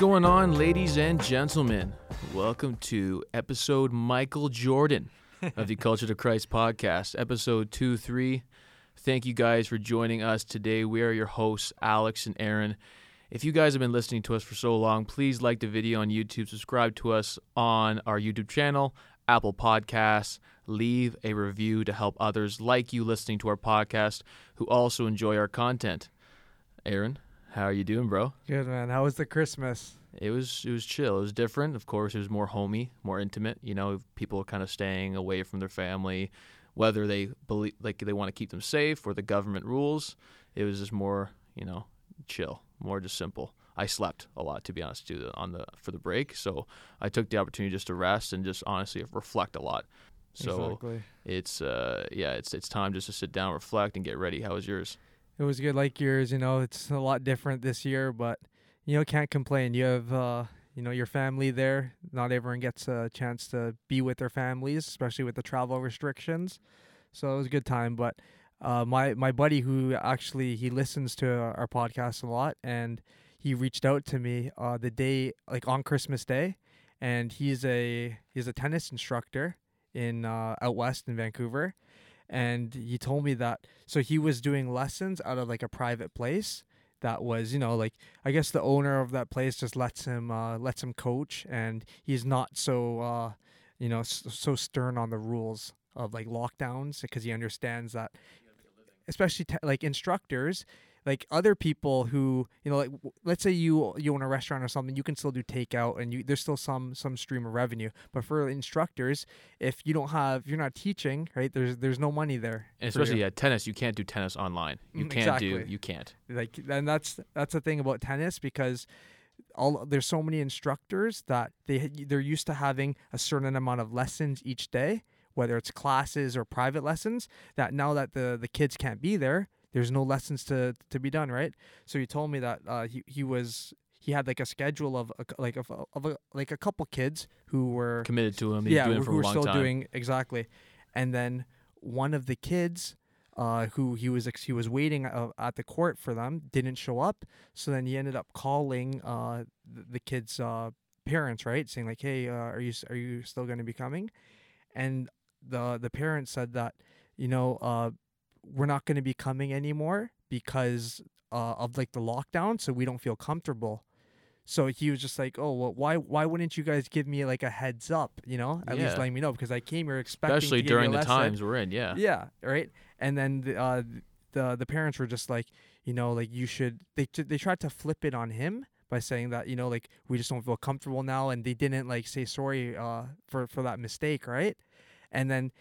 Going on, ladies and gentlemen? Welcome to episode Michael Jordan of the Culture to Christ podcast, episode 2 3. Thank you guys for joining us today. We are your hosts, Alex and Aaron. If you guys have been listening to us for so long, please like the video on YouTube, subscribe to us on our YouTube channel, Apple Podcasts, leave a review to help others like you listening to our podcast who also enjoy our content. Aaron, how are you doing, bro? Good man. How was the Christmas? It was it was chill. It was different. Of course, it was more homey, more intimate. You know, people were kind of staying away from their family, whether they believe like they want to keep them safe or the government rules. It was just more, you know, chill, more just simple. I slept a lot, to be honest, too, on the for the break. So I took the opportunity just to rest and just honestly reflect a lot. So exactly. it's uh yeah, it's it's time just to sit down, reflect, and get ready. How was yours? It was good like yours, you know, it's a lot different this year, but you know, can't complain. You have uh you know, your family there. Not everyone gets a chance to be with their families, especially with the travel restrictions. So it was a good time, but uh, my my buddy who actually he listens to our podcast a lot and he reached out to me uh, the day like on Christmas Day and he's a he's a tennis instructor in uh, out west in Vancouver and he told me that so he was doing lessons out of like a private place that was you know like i guess the owner of that place just lets him uh lets him coach and he's not so uh you know so stern on the rules of like lockdowns because he understands that especially te- like instructors like other people who you know like w- let's say you you own a restaurant or something you can still do takeout and you there's still some some stream of revenue but for instructors if you don't have you're not teaching right there's there's no money there And especially at tennis, you can't do tennis online. You Mm, can't do you can't. like and that's that's the thing about tennis because all there's so many instructors that they they're used to having a certain amount of lessons each day whether it's classes or private lessons that now that the the kids can't be there there's no lessons to to be done right so he told me that uh he, he was he had like a schedule of a, c- like of, a- of a, like a couple kids who were Committed to him. Yeah, doing it who were still time. doing exactly. And then one of the kids, uh, who he was he was waiting uh, at the court for them, didn't show up. So then he ended up calling uh the, kid's uh parents, right, saying like, "Hey, uh, are you are you still going to be coming?" And the the parents said that, you know, uh, we're not going to be coming anymore because uh, of like the lockdown, so we don't feel comfortable. So he was just like, "Oh, well, why why wouldn't you guys give me like a heads up? You know, at Yeah. least letting me know because I came here expecting Especially to give you a during the lesson." times we're in. Yeah. Yeah, right. And then the uh, the the parents were just like, you know, like you should. They they tried to flip it on him by saying that you know, like we just don't feel comfortable now, and they didn't like say sorry uh for for that mistake, right? And then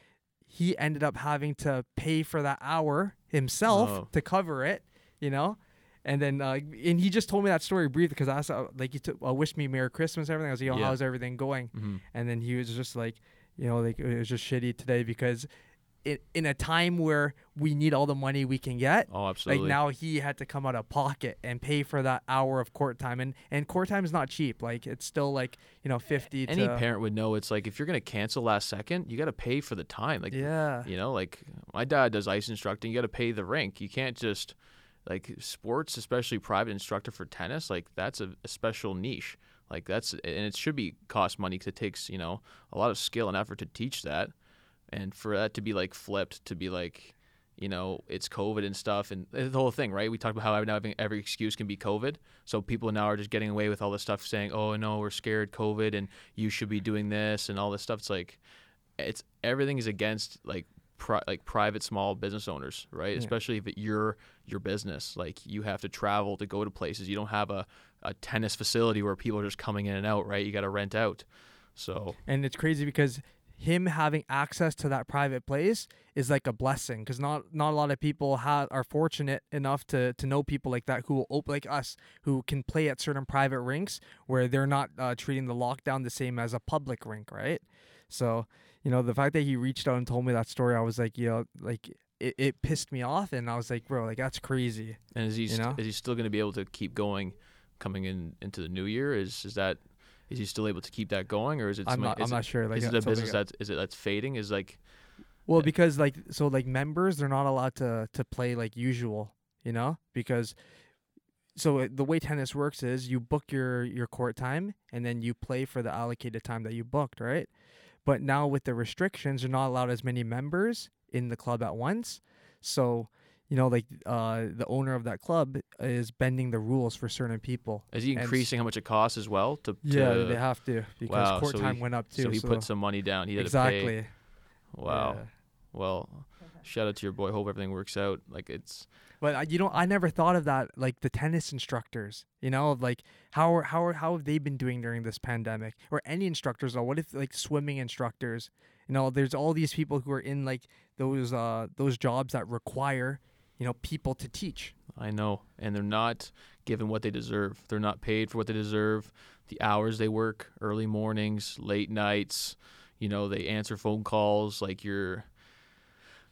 he ended up having to pay for that hour himself Oh. to cover it, you know. And then, uh, and he just told me that story briefly because I asked, uh, like, he took, uh, wished me Merry Christmas and everything. I was like, Yo, Yeah. how's everything going? hmm and then he was just like you know like it was just shitty today because in a time where we need all the money we can get Oh, absolutely. like now he had to come out of pocket and pay for that hour of court time and and court time is not cheap like it's still like you know 50 Any to parent would know it's like if you're gonna cancel last second, you got to pay for the time. Like yeah you know, like my dad does ice instructing. You got to pay the rink. You can't just like sports, especially private instructor for tennis. Like that's a, a special niche. Like that's and it should be cost money because it takes you know a lot of skill and effort to teach that, and for that to be like flipped to be like. You know, it's COVID and stuff, and the whole thing, right? We talked about how now having every excuse can be COVID. So people now are just getting away with all this stuff, saying, "Oh no, we're scared COVID, and you should be doing this and all this stuff." It's like, it's everything is against like pri- like private small business owners, right? Yeah. Especially if it, you're your business, like you have to travel to go to places. You don't have a, a tennis facility where people are just coming in and out, right? You got to rent out. So and it's crazy because him having access to that private place is like a blessing because not not a lot of people have are fortunate enough to to know people like that who will open like us who can play at certain private rinks where they're not uh, treating the lockdown the same as a public rink right so you know the fact that he reached out and told me that story i was like you know like it, it pissed me off and i was like bro like that's crazy and is he You st- know? is he still going to be able to keep going, coming in into the new year? Is is that is he still able to keep that going, or is it? i'm not i'm is not sure like is it that's a business that's is it that's fading? Is like Well, Yeah. because like so like members they're not allowed to to play like usual, you know? Because so uh, the way tennis works is you book your your court time and then you play for the allocated time that you booked, right? But now with the restrictions, you're not allowed as many members in the club at once. So, you know, like uh, the owner of that club is bending the rules for certain people. Is he And increasing how much it costs as well? To, Yeah, to they have to because wow, court so time he- went up too. so he put some money down. He had to pay. exactly. Wow. Yeah. Well, shout out to your boy. Hope everything works out. Like it's But I, you know, I never thought of that. Like the tennis instructors, you know, like how are, how are, how have they been doing during this pandemic? Or any instructors? Or what if like swimming instructors? You know, there's all these people who are in like those uh those jobs that require, you know, people to teach. I know, and they're not given what they deserve. They're not paid for what they deserve. The hours they work, early mornings, late nights. You know, they answer phone calls like you're.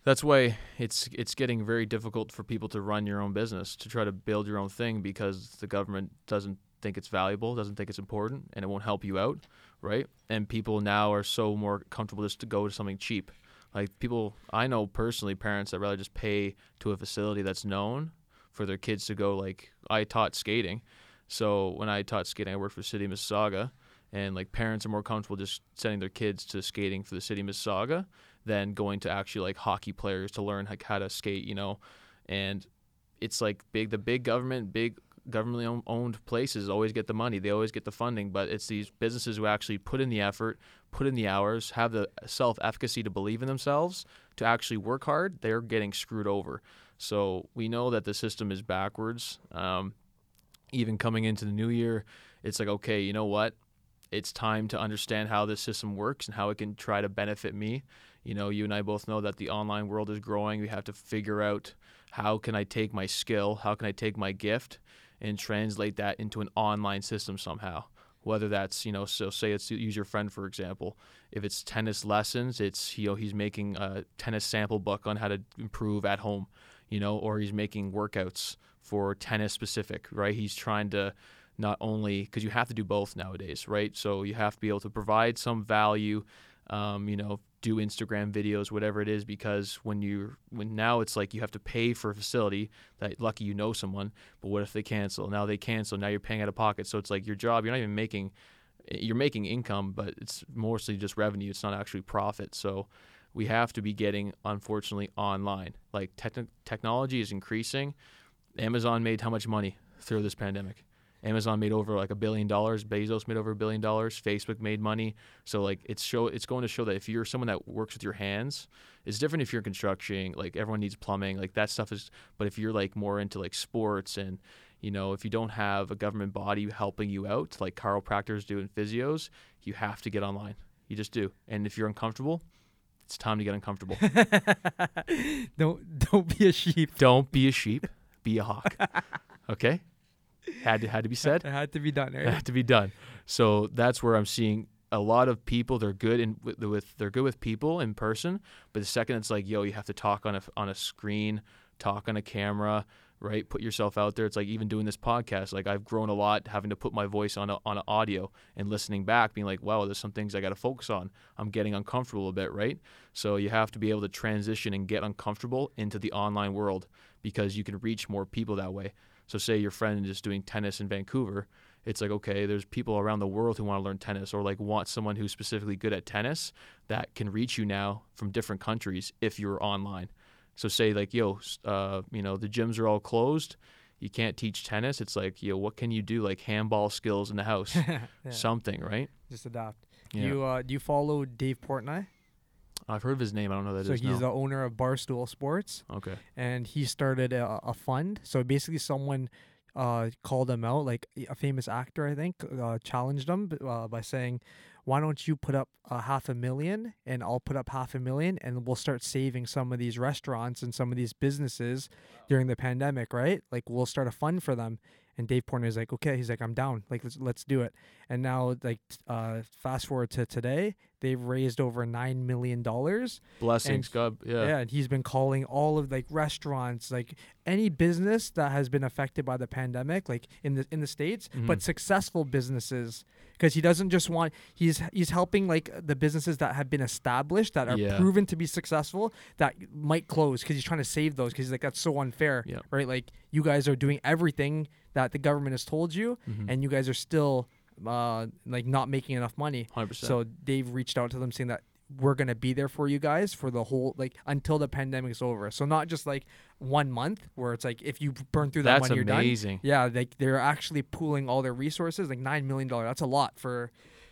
That's why it's it's getting very difficult for people to run your own business to try to build your own thing because the government doesn't think it's valuable, doesn't think it's important, and it won't help you out, right? And people now are so more comfortable just to go to something cheap. Like people, I know personally, parents that rather just pay to a facility that's known for their kids to go. Like I taught skating, so when I taught skating, I worked for City Mississauga, and like parents are more comfortable just sending their kids to skating for the City Mississauga than going to actually like hockey players to learn like how to skate, you know, and it's like big the big government big governmentally own- owned places always get the money. They always get the funding but it's these businesses who actually put in the effort put in the hours have the self-efficacy to believe in themselves to actually work hard they're getting screwed over. So we know that the system is backwards. Um, even coming into the new year it's like okay you know what? It's time to understand how this system works and how it can try to benefit me. You know you and i both know that the online world is growing. We have to figure out how can i take my skill how can i take my gift and translate that into an online system somehow. Whether that's you know so say it's use your friend for example if it's tennis lessons it's you know he's making a tennis sample book on how to improve at home you know or he's making workouts for tennis specific right? He's trying to not only because you have to do both nowadays right? So you have to be able to provide some value um, you know do instagram videos whatever it is because when you when now it's like you have to pay for a facility that lucky you know someone but what if they cancel? Now they cancel now you're paying out of pocket. So it's like your job you're not even making you're making income but it's mostly just revenue it's not actually profit. So we have to be getting unfortunately online. Like techn technology is increasing. Amazon made how much money through this pandemic Amazon made over like a billion dollars. Bezos made over a billion dollars. Facebook made money. So like it's show it's going to show that if you're someone that works with your hands, it's different if you're in construction. Like everyone needs plumbing. Like that stuff is. But if you're like more into like sports and you know if you don't have a government body helping you out, like chiropractors do and physios, you have to get online. You just do. And if you're uncomfortable, it's time to get uncomfortable. don't don't be a sheep. don't be a sheep. Be a hawk. Okay. Had to had to be said. It had to be done, It right? had to be done. So that's where I'm seeing a lot of people. They're good in with, with they're good with people in person, but the second it's like, yo, you have to talk on a on a screen, talk on a camera, right? Put yourself out there. It's like even doing this podcast. Like I've grown a lot having to put my voice on a, on a audio and listening back, being like, wow, there's some things I got to focus on. I'm getting uncomfortable a bit, right? So you have to be able to transition and get uncomfortable into the online world because you can reach more people that way. So say your friend is doing tennis in Vancouver, it's like okay, there's people around the world who want to learn tennis or like want someone who's specifically good at tennis that can reach you now from different countries if you're online. So say like yo, uh, you know the gyms are all closed, you can't teach tennis. It's like yo, what can you do like handball skills in the house, Yeah, something, right? Just adopt Yeah. You uh, do you follow Dave Portnoy? I've heard of his name. I don't know that so is. he's no. the owner of Barstool Sports. okay. and he started a, a fund. So basically, someone uh, called him out, like a famous actor, I think, uh, challenged him uh, by saying, "Why don't you put up a half a million, and I'll put up half a million, and we'll start saving some of these restaurants and some of these businesses during the pandemic, right? Like we'll start a fund for them." And Dave Portnoy is like, "Okay," he's like, "I'm down. Like let's let's do it." And now, like, uh, fast forward to today, they've raised over nine million dollars. Blessings, God. Yeah. Yeah, and he's been calling all of like restaurants, like any business that has been affected by the pandemic, like in the in the states, but Mhm. successful businesses, because he doesn't just want he's he's helping like the businesses that have been established that are Yeah. proven to be successful that might close because he's trying to save those because he's like that's so unfair, Yeah. right? Like you guys are doing everything that the government has told you, Mhm. and you guys are still uh, like not making enough money. 100%. So Dave reached out to them saying that we're gonna be there for you guys for the whole like until the pandemic's over. So not just like one month where it's like if you burn through that That's money, you're done. amazing. Yeah, like they're actually pooling all their resources, like nine million dollars. That's a lot for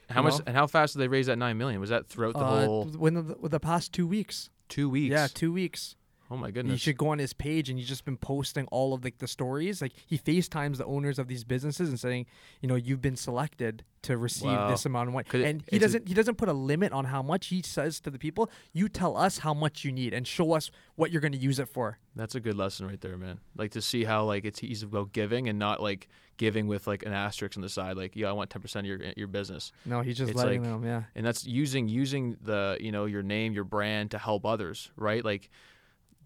How much know? and how fast did they raise that nine million? Was that throughout the uh, whole when the, the past two weeks. two weeks? Yeah, two weeks. Oh my goodness! You should go on his page and he's just been posting all of like the stories. Like he FaceTimes the owners of these businesses and saying, you know, you've been selected to receive Wow. this amount of money. 'Cause it- And he doesn't he doesn't put a limit on how much. He says to the people, you tell us how much you need and show us what you're going to use it for. That's a good lesson right there, man. Like to see how like it's he's about giving and not like giving with like an asterisk on the side, like yeah, I want ten percent of your your business, No, he's just It's letting like- them. Yeah. and that's using using the you know your name, your brand to help others, right? Like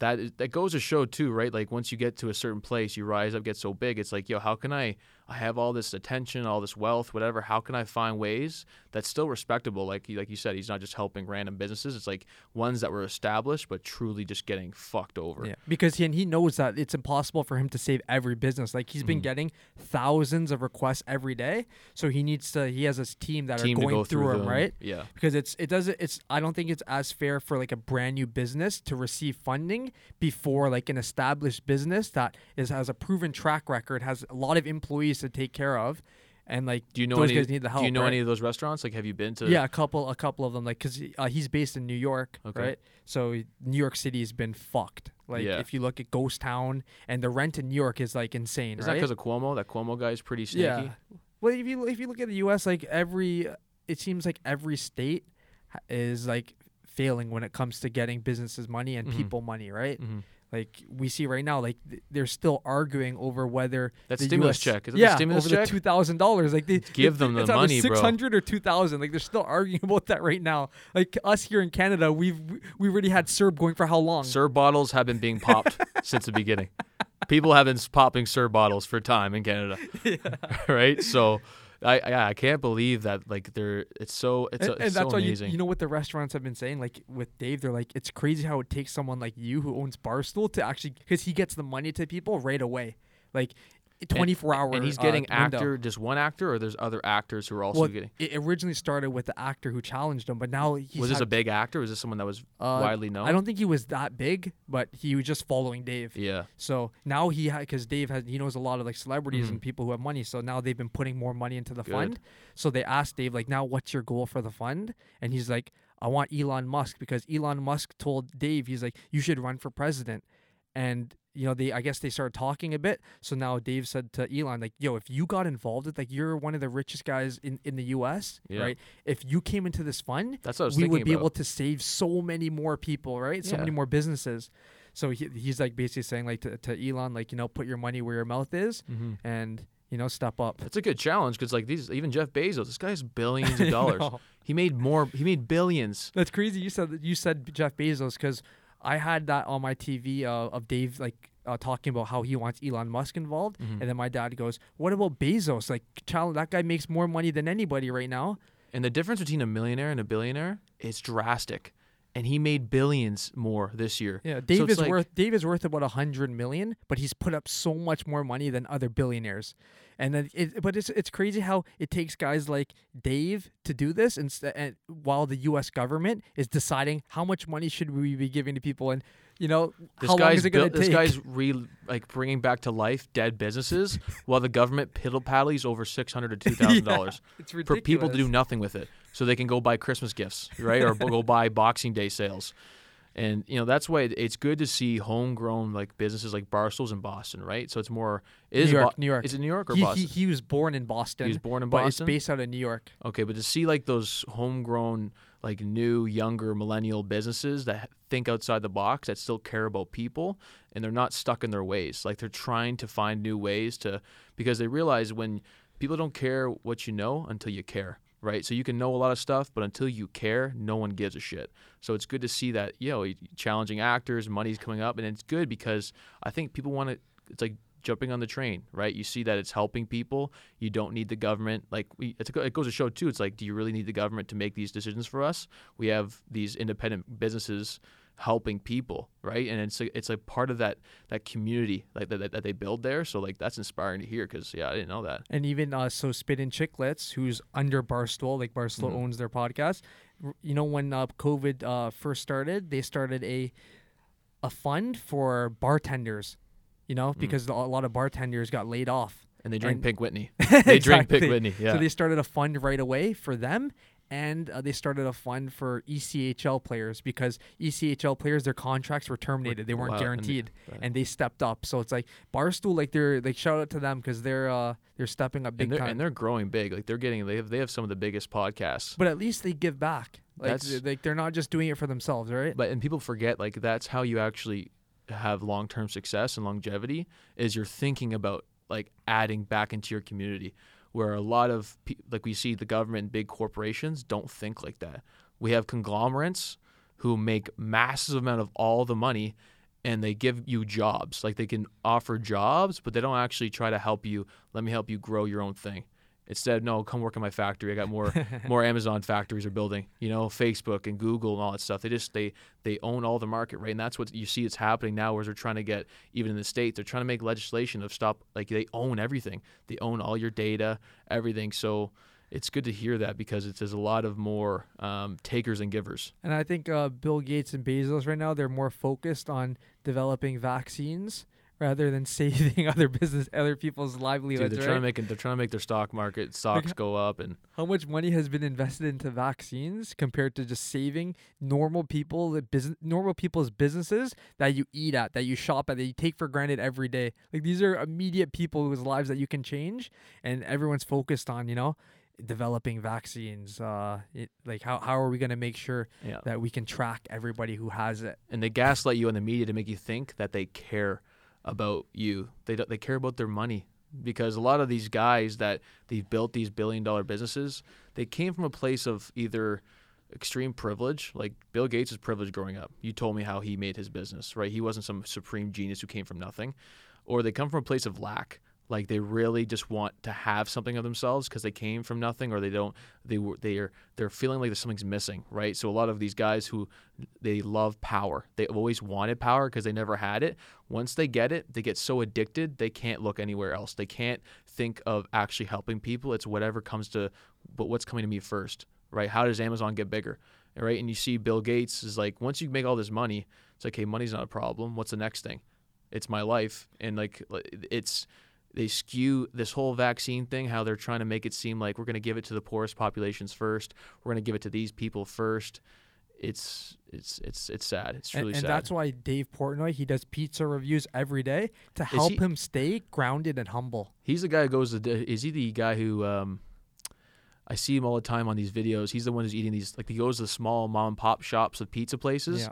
that that goes to show too, right? Like once you get to a certain place, you rise up, get so big. It's like yo, how can I? I have all this attention, all this wealth, whatever. How can I find ways that's still respectable? Like you- like you said, he's not just helping random businesses. It's like ones that were established but truly just getting fucked over. Yeah, because he and he knows that it's impossible for him to save every business. Like he's been Mhm. getting thousands of requests every day, so he needs to. He has his team that Team are going go through, through him, them. right? Yeah. Because it's it doesn't it's I don't think it's as fair for like a brand new business to receive funding before like an established business that is has a proven track record, has a lot of employees to take care of, and like Do you know those any? guys need the help. do you know right? any of those restaurants? Like, have you been to? Yeah, a couple, a couple of them, like, cause uh, he's based in New York, Okay. right? So New York City has been fucked. Like, Yeah. if you look at Ghost Town, and the rent in New York is like insane, Is that because of Cuomo? That Cuomo guy is pretty sneaky. yeah. Well, if you if you look at the U.S., like every, it seems like every state is like failing when it comes to getting businesses money and Mhm. people money, right? Mhm. Like we see right now, like th- they're still arguing over whether That the stimulus US check. Is yeah, the stimulus over check? the two thousand dollars. Like they Give it- them the money, bro. Six hundred or two thousand. Like they're still arguing about that right now. Like us here in Canada, we've we- already had CERB going for how long? Sir bottles have been being popped since the beginning. People have been popping Sir bottles for time in Canada, right? So, I I, I can't believe that like they're it's so it's, and, it's and so that's why you, amazing. you know what the restaurants have been saying. Like with Dave, they're like, it's crazy how it takes someone like you who owns Barstool to actually because he gets the money to people right away, like twenty four hours. and he's getting actor, just one actor, or there's other actors who are also Well, getting. it originally started with the actor who challenged him, but now he's Was this had- a big actor? Was this someone that was uh, widely known? I don't think he was that big, but he was just following Dave. Yeah. So now he had because Dave has he knows a lot of like celebrities Mhm. and people who have money. So now they've been putting more money into the Good. fund. So they asked Dave like, now what's your goal for the fund? And he's like, I want Elon Musk because Elon Musk told Dave he's like, you should run for president. And you know they I guess they started talking a bit. So now Dave said to Elon like, yo, if you got involved with like you're one of the richest guys in in the U.S. Yeah. right? If you came into this fund, That's what we would be about. able to save so many more people, right? So Yeah. many more businesses. So he, he's like basically saying like to, to Elon, like you know, put your money where your mouth is, Mhm. and you know, step up. That's a good challenge because like these, even Jeff Bezos, this guy has billions of dollars. know. He made more. He made billions. That's crazy. You said that you said Jeff Bezos because I had that on my TV uh, of Dave like uh, talking about how he wants Elon Musk involved, Mhm. and then my dad goes, "What about Bezos? Like, child, that guy makes more money than anybody right now." And the difference between a millionaire and a billionaire is drastic. And he made billions more this year. Yeah, Dave it's is like- worth Dave is worth about a hundred million, but he's put up so much more money than other billionaires. And then, it, but it's it's crazy how it takes guys like Dave to do this, and, and while the U.S. government is deciding how much money should we be giving to people, and you know This how long guy's is it going to take? This guy's re like bringing back to life dead businesses, while the government piddle paddles over six hundred to two thousand dollars it's for people to do nothing with it, so they can go buy Christmas gifts, right, or go buy Boxing Day sales. And you know that's why it's good to see homegrown like businesses like Barstool's in Boston, right? So it's more it New is York, Bo- New York. Is it New York or he, Boston? he he was born in Boston. He was born in Boston. but Boston. it's based out of New York. Okay, but to see like those homegrown, like new, younger millennial businesses that think outside the box, that still care about people, and they're not stuck in their ways. Like they're trying to find new ways to, because they realize when people don't care what you know until you care, right? So you can know a lot of stuff, but until you care, no one gives a shit. So it's good to see that, you know, challenging actors, money's coming up, and it's good because I think people want to, it's like, jumping on the train, right? You see that it's helping people. You don't need the government. Like we, it's a, it goes to show too. It's like, do you really need the government to make these decisions for us? We have these independent businesses helping people, right? And it's a, it's like part of that that community like that, that, that they build there. So like that's inspiring to hear because yeah, I didn't know that. And even uh, so, Spittin' Chiclets, who's under Barstool, like Barstool Mhm. owns their podcast. You know, when uh, COVID uh, first started, they started a a fund for bartenders. You know, Mm. because a lot of bartenders got laid off. And they drink And- Pink Whitney. They drink Pink Whitney. Yeah. So they started a fund right away for them, and uh, they started a fund for ECHL players because ECHL players their contracts were terminated; they weren't Wow, and guaranteed, right. and they stepped up. So it's like Barstool, like they're like shout out to them because they're uh they're stepping up big and they're, time. and they're growing big. Like they're getting they have they have some of the biggest podcasts. but at least they give back. Like That's- th- like they're not just doing it for themselves, right? But and people forget like that's how you actually have long term success and longevity is you're thinking about like adding back into your community. Where a lot of like we see the government and big corporations don't think like that. We have conglomerates who make massive amount of all the money and they give you jobs. Like they can offer jobs, but they don't actually try to help you. Let me help you grow your own thing. Instead, no, come work in my factory. I got more more Amazon factories are building. You know, Facebook and Google and all that stuff. They just they they own all the market, right? And that's what you see it's happening now. Whereas they're trying to get even in the states, they're trying to make legislation of stop like they own everything. They own all your data, everything. So it's good to hear that because it's there's a lot of more um, takers and givers. And I think uh, Bill Gates and Bezos right now they're more focused on developing vaccines rather than saving other business, other people's Dude, livelihoods. they're right? trying to make it. They're trying to make their stock market stocks go up, and How much money has been invested into vaccines compared to just saving normal people, the business, normal people's businesses that you eat at, that you shop at, that you take for granted every day? Like these are immediate people whose lives that you can change, and everyone's focused on, you know, developing vaccines. Uh, it, like how how are we gonna make sure yeah. that we can track everybody who has it? and they gaslight you in the media to make you think that they care about you. They they care about their money because a lot of these guys that they've built these billion dollar businesses, they came from a place of either extreme privilege, like Bill Gates' privilege growing up. You told me how he made his business, right? He wasn't some supreme genius who came from nothing, or they come from a place of lack. Like they really just want to have something of themselves because they came from nothing, or they don't. They were they are they're feeling like something's missing, right? So a lot of these guys who they love power. They've always wanted power because they never had it. Once they get it, they get so addicted they can't look anywhere else. They can't think of actually helping people. It's whatever comes to, but what's coming to me first, right? How does Amazon get bigger, right? And you see Bill Gates is like, once you make all this money, it's like, hey, money's not a problem. What's the next thing? It's my life, and like it's they skew this whole vaccine thing how they're trying to make it seem like we're going to give it to the poorest populations first we're going to give it to these people first it's it's it's it's sad it's And, truly and sad that's why Dave Portnoy he does pizza reviews every day to help he- him stay grounded and humble. he's the guy who goes to the- is he the guy who um I see him all the time on these videos. He's the one who's eating these like he goes to the small mom and pop shops of pizza places Yeah.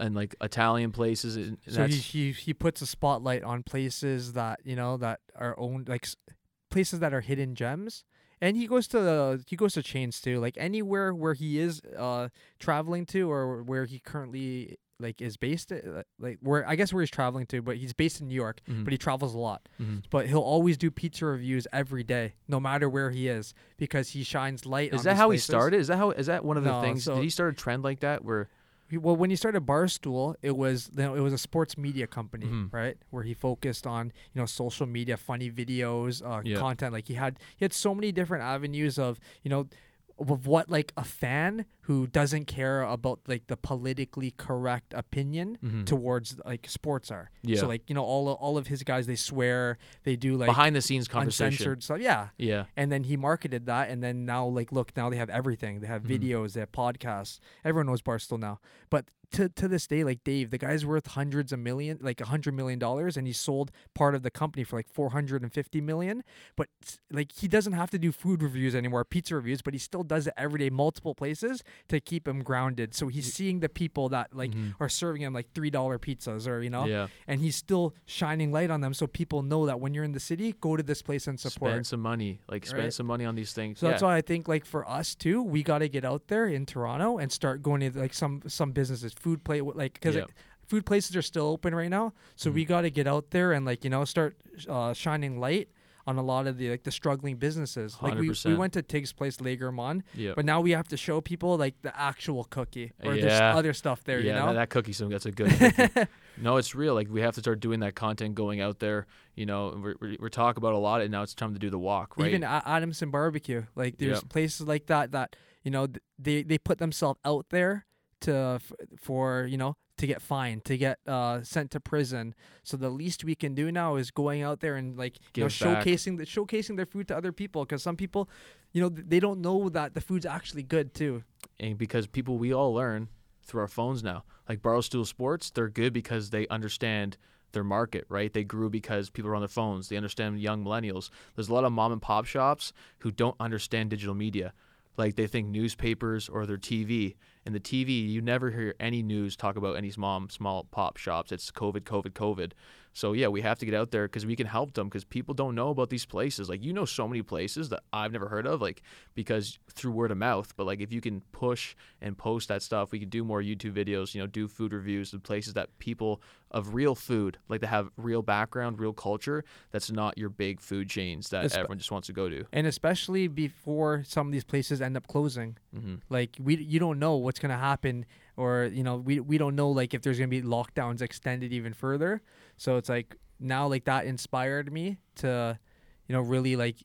And like Italian places and, So he, he he puts a spotlight on places that you know that are owned like places that are hidden gems, and he goes to the he goes to chains too. Like anywhere where he is uh traveling to or where he currently like is based, uh, like where I guess where he's traveling to, but he's based in New York, Mhm. but he travels a lot. Mhm. But he'll always do pizza reviews every day, no matter where he is, because he shines light. Is that how places. he started? Is that how is that one of the No, things? so- Did he start a trend like that where He- Well, when he started Barstool, it was you know, it was a sports media company, Mhm. right? Where he focused on you know social media, funny videos, uh, Yeah. content. Like he had he had so many different avenues of you know of what like a fan who doesn't care about like the politically correct opinion Mhm. towards like sports are. Yeah. So like you know all all of his guys they swear they do like behind the scenes conversation? uncensored stuff. Yeah. Yeah. And then he marketed that, and then now, like, look, now they have everything. They have Mhm. videos, they have podcasts. Everyone knows Barstool now. But to to this day, like Dave, the guy's worth hundreds of million, like a hundred million dollars, and he sold part of the company for like four hundred and fifty million. But like, he doesn't have to do food reviews anymore, pizza reviews, but he still does it every day, multiple places to keep him grounded. So he's seeing the people that like Mhm. are serving him like three dollar pizzas, or you know, Yeah. and he's still shining light on them, so people know that when you're in the city, go to this place and support. Spend some money. Like spend Right. some money on these things. So yeah. that's why I think like for us too, we got to get out there in Toronto and start going to like some some businesses, food play like because Yeah. food places are still open right now. So Mhm. we got to get out there and like you know start uh, shining light on a lot of the like the struggling businesses. Like we, we went to Tig's place, Lagerman, Yeah. but now we have to show people like the actual cookie or there's Yeah. other stuff there. yeah, you know. that, that cookie some that's a good. cookie. no, it's real. Like we have to start doing that content, going out there. You know, we're we're, we're talking about a lot, and now it's time to do the walk, right? Even A- Adamson Barbecue, like there's Yep. places like that that you know th- they they put themselves out there to for you know to get fined, to get uh, sent to prison. So the least we can do now is going out there and like you know Give back. showcasing the showcasing their food to other people because some people, you know, they don't know that the food's actually good too. and because people we all learn through our phones now. Like Barstool Sports, they're good because they understand their market, right? They grew because people are on their phones. They understand young millennials. There's a lot of mom and pop shops who don't understand digital media. Like they think newspapers or their TV. And the TV, you never hear any news talk about any small small pop shops. It's COVID, COVID, COVID. So yeah, we have to get out there because we can help them because people don't know about these places. Like you know so many places that I've never heard of, like because through word of mouth. But like if you can push and post that stuff, we can do more YouTube videos. You know, do food reviews of places that people of real food, like that have real background, real culture. That's not your big food chains that Espe- everyone just wants to go to. And especially before some of these places end up closing. hmm like we you don't know what's gonna happen or you know we we don't know like if there's gonna be lockdowns extended even further so it's like now like that inspired me to you know really like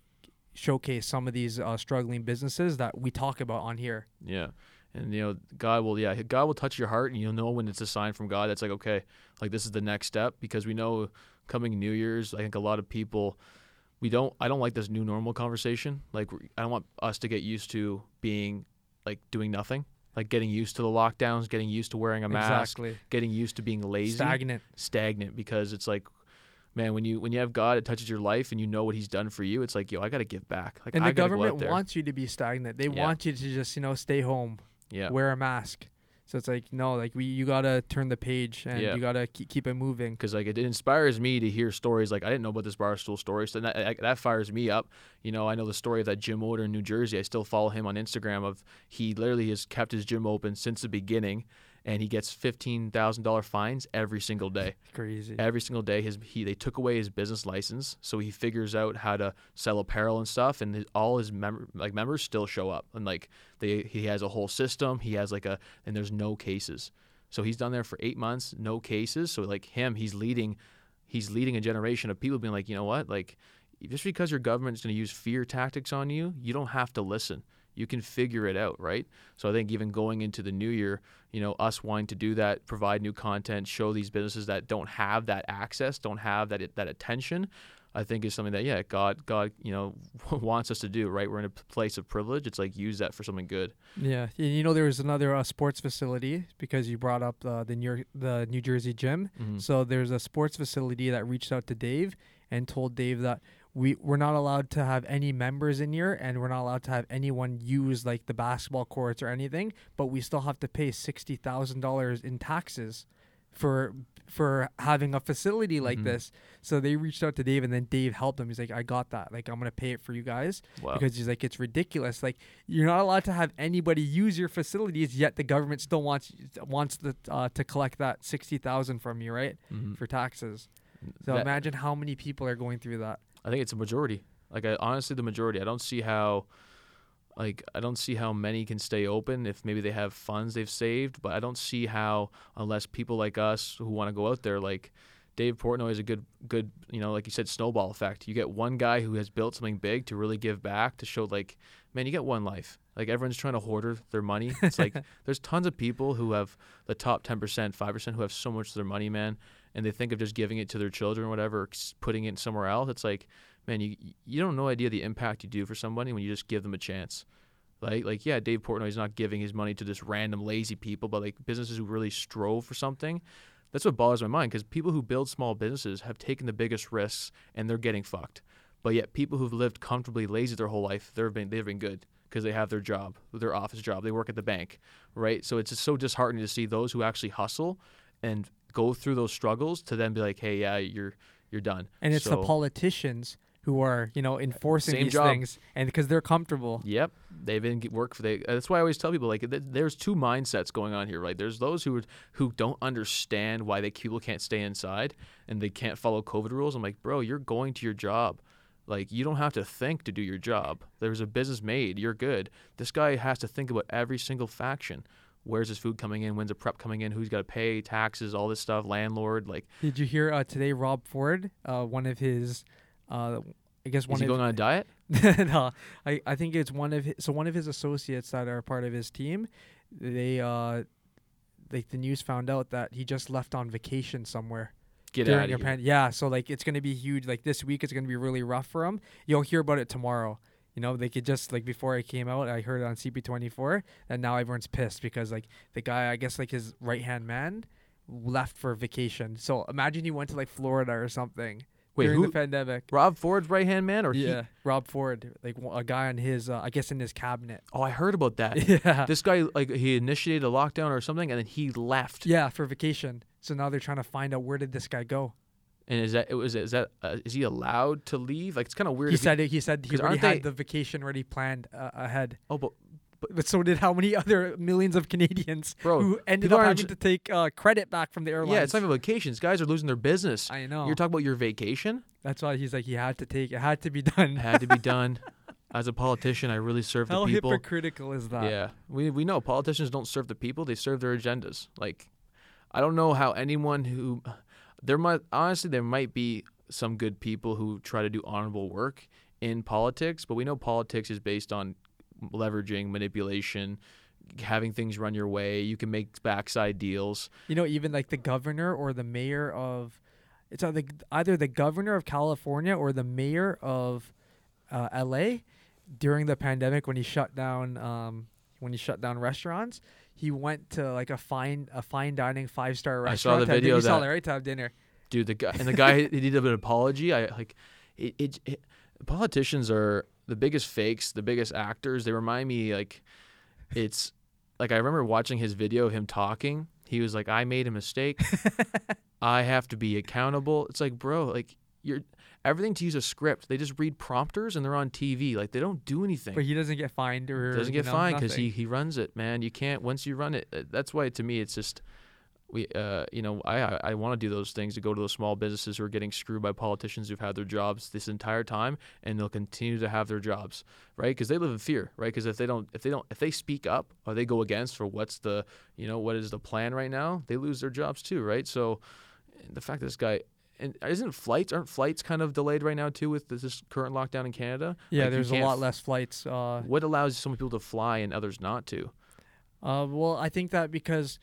showcase some of these uh, struggling businesses that we talk about on here Yeah. And you know, God will yeah, God will touch your heart and you'll know when it's a sign from God that's like, okay, like this is the next step because we know coming New Year's, I think a lot of people we don't I don't like this new normal conversation. Like I don't want us to get used to being like doing nothing. Like getting used to the lockdowns, getting used to wearing a mask, exactly getting used to being lazy, stagnant stagnant because it's like man, when you when you have God, it touches your life and you know what He's done for you. It's like, yo, I got to give back. Like and I the gotta go out government wants you to be stagnant they Yeah. want you to just you know stay home yeah, wear a mask so it's like no like we you gotta turn the page and Yeah. you gotta keep, keep it moving because like it inspires me to hear stories like I didn't know about this barstool story, so that that- that fires me up. You know, I know the story of that gym owner in New Jersey. I still follow him on Instagram. Of he literally has kept his gym open since the beginning, and he gets fifteen thousand dollar fines every single day. crazy Every single day, his he they took away his business license, so he figures out how to sell apparel and stuff, and his, all his mem- like members still show up, and like they he has a whole system. He has like a and there's no cases, so he's done there for eight months, no cases. So like him, he's leading, he's leading a generation of people being like, you know what, like just because your government is going to use fear tactics on you, you don't have to listen. You can figure it out, right? So I think even going into the new year, you know, us wanting to do that, provide new content, show these businesses that don't have that access, don't have that that attention, I think is something that yeah, God God, you know, wants us to do, right? We're in a place of privilege. It's like use that for something good. Yeah, you know there was another uh, sports facility because you brought up uh, the New York, the New Jersey gym. Mhm. So there's a sports facility that reached out to Dave and told Dave that we we're not allowed to have any members in here and we're not allowed to have anyone use like the basketball courts or anything, but we still have to pay sixty thousand dollars in taxes for for having a facility like Mhm. this. So they reached out to Dave and then Dave helped them. He's like, I got that. Like I'm gonna pay it for you guys Wow. because he's like it's ridiculous like you're not allowed to have anybody use your facilities yet the government still wants wants the uh, to collect that 60,000 from you right Mhm. for taxes so That- imagine how many people are going through that I think it's a majority. Like I, honestly, the majority. I don't see how, like I don't see how many can stay open if maybe they have funds they've saved, but I don't see how unless people like us who want to go out there, like Dave Portnoy is a good, good, you know, like you said, snowball effect. You get one guy who has built something big to really give back to show, like, man, you get one life. Like everyone's trying to hoard their money. It's like there's tons of people who have the top 10%, 5% who have so much of their money, man, and they think of just giving it to their children or whatever, putting it somewhere else. It's like, man, you you don't know idea the impact you do for somebody when you just give them a chance. Like like yeah, Dave Portnoy's not giving his money to just random lazy people, but like businesses who really strove for something. That's what bothers my mind because people who build small businesses have taken the biggest risks and they're getting fucked. But yet people who've lived comfortably lazy their whole life, they've been they've been good because they have their job, their office job, they work at the bank, right? So it's just so disheartening to see those who actually hustle and go through those struggles to then be like, hey, yeah, you're you're done. and it's the politicians who are you know uh, enforcing these job. things and because they're comfortable Yep, they've been work for they. Uh, that's why I always tell people like th- there's two mindsets going on here, right? There's those who who don't understand why they people can't stay inside and they can't follow COVID rules. I'm like, bro, you're going to your job. Like you don't have to think to do your job. There's a business made. You're good. This guy has to think about every single faction. Where's his food coming in? When's the prep coming in? Who's got to pay taxes? All this stuff. Landlord. Like, Did you hear uh, today? Rob Ford, uh, one of his, uh, I guess one is he of going on a diet? no, I, I think it's one of his, so one of his associates that are part of his team. They uh, like the news found out that he just left on vacation somewhere Get out of here. pan- yeah. So like it's gonna be huge. Like this week, it's gonna be really rough for him. You'll hear about it tomorrow. You know, they could just like before I came out, I heard it on CP24, and now everyone's pissed because like the guy, I guess like his right hand man, left for vacation. So imagine you went to like Florida or something Wait, during who? the pandemic. Rob Ford's right hand man, or he- Yeah, Rob Ford, like a guy on his, uh, I guess in his cabinet. Oh, I heard about that. Yeah, this guy like he initiated a lockdown or something, and then he left. yeah, for vacation. So now they're trying to find out where did this guy go. And is that it was is that uh, is he allowed to leave? Like it's kind of weird. He said it. He said he already had they- the vacation already planned uh, ahead. oh, but But so did how many other millions of Canadians Bro, who ended up having to take uh, credit back from the airlines. yeah, it's not even vacations. Guys are losing their business. I know. You're talking about your vacation. That's why he's like he had to take. It had to be done. Had to be done. As a politician, I really serve the people. How hypocritical is that? Yeah, we we know politicians don't serve the people; they serve their agendas. Like, I don't know how anyone who there might honestly there might be some good people who try to do honorable work in politics, but we know politics is based on leveraging, manipulation, having things run your way. You can make backside deals. You know, even like the governor or the mayor of, it's either either the governor of California or the mayor of uh, L.A. during the pandemic when he shut down um, when he shut down restaurants. He went to like a fine a fine dining five star restaurant. I saw the video You of saw that. that right to have dinner. dude. The guy and the guy he did an apology. I like it, it, it. Politicians are the biggest fakes, the biggest actors. They remind me like it's like I remember watching his video of him talking. He was like, "I made a mistake. I have to be accountable." It's like, bro, like you're everything to use a script. They just read prompters and they're on TV. Like they don't do anything. But he doesn't get fined or doesn't get fined because he he runs it, man. You can't once you run it. uh, That's why to me it's just we uh you know I I, I want to do those things to go to those small businesses who are getting screwed by politicians who've had their jobs this entire time and they'll continue to have their jobs right because they live in fear right because if they don't if they don't if they speak up or they go against for what's the you know what is the plan right now they lose their jobs too right so the fact that this guy and isn't flights aren't flights kind of delayed right now too with this, this current lockdown in Canada Yeah, Like, there's a lot less flights. Uh, what allows some people to fly and others not to? uh, well, I think that because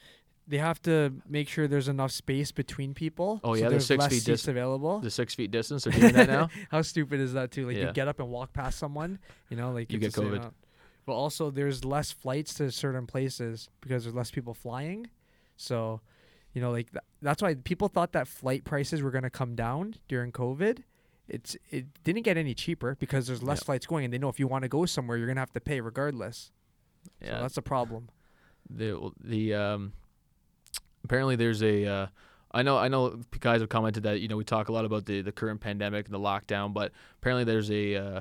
they have to make sure there's enough space between people. Oh, so yeah, the there's six less feet seats dis- available. The six feet distance, they're doing that now. How stupid is that too? Like Yeah. you get up and walk past someone, you know, like You it's get COVID. But also, there's less flights to certain places because there's less people flying. So, you know, like th- that's why people thought that flight prices were gonna come down during COVID. It's it didn't get any cheaper because there's less Yeah. flights going, and they know if you want to go somewhere, you're gonna have to pay regardless. So Yeah, that's a problem. the the um apparently there's a uh, I know I know guys have commented that you know we talk a lot about the the current pandemic and the lockdown, but apparently there's a uh,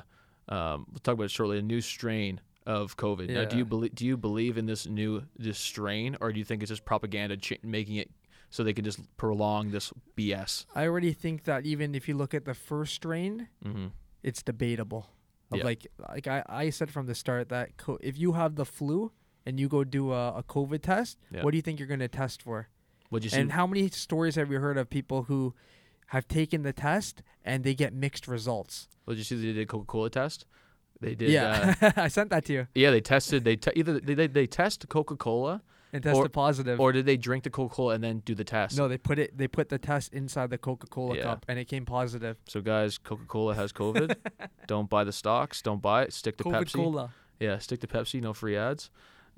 um, we'll talk about it shortly a new strain of COVID. Now, do you believe do you believe in this new this strain, or do you think it's just propaganda ch- making it so they can just prolong this BS? I already think that even if you look at the first strain, Mm-hmm. it's debatable. Yeah. Like like I, I said from the start that co- if you have the flu and you go do a, a COVID test, Yeah. what do you think you're going to test for? Would you see? And how many stories have you heard of people who have taken the test and they get mixed results? Would you see they did Coca Cola test? They did. Uh, yeah, I sent that to you yeah, they tested. They te- either they, they they test Coca Cola and tested positive. or did they drink the Coca Cola and then do the test? no, they put it. They put the test inside the Coca Cola Yeah. cup and it came positive. So guys, Coca Cola has COVID. don't buy the stocks. Don't buy it. Stick to COVID Pepsi. Cola. Yeah, stick to Pepsi. No free ads.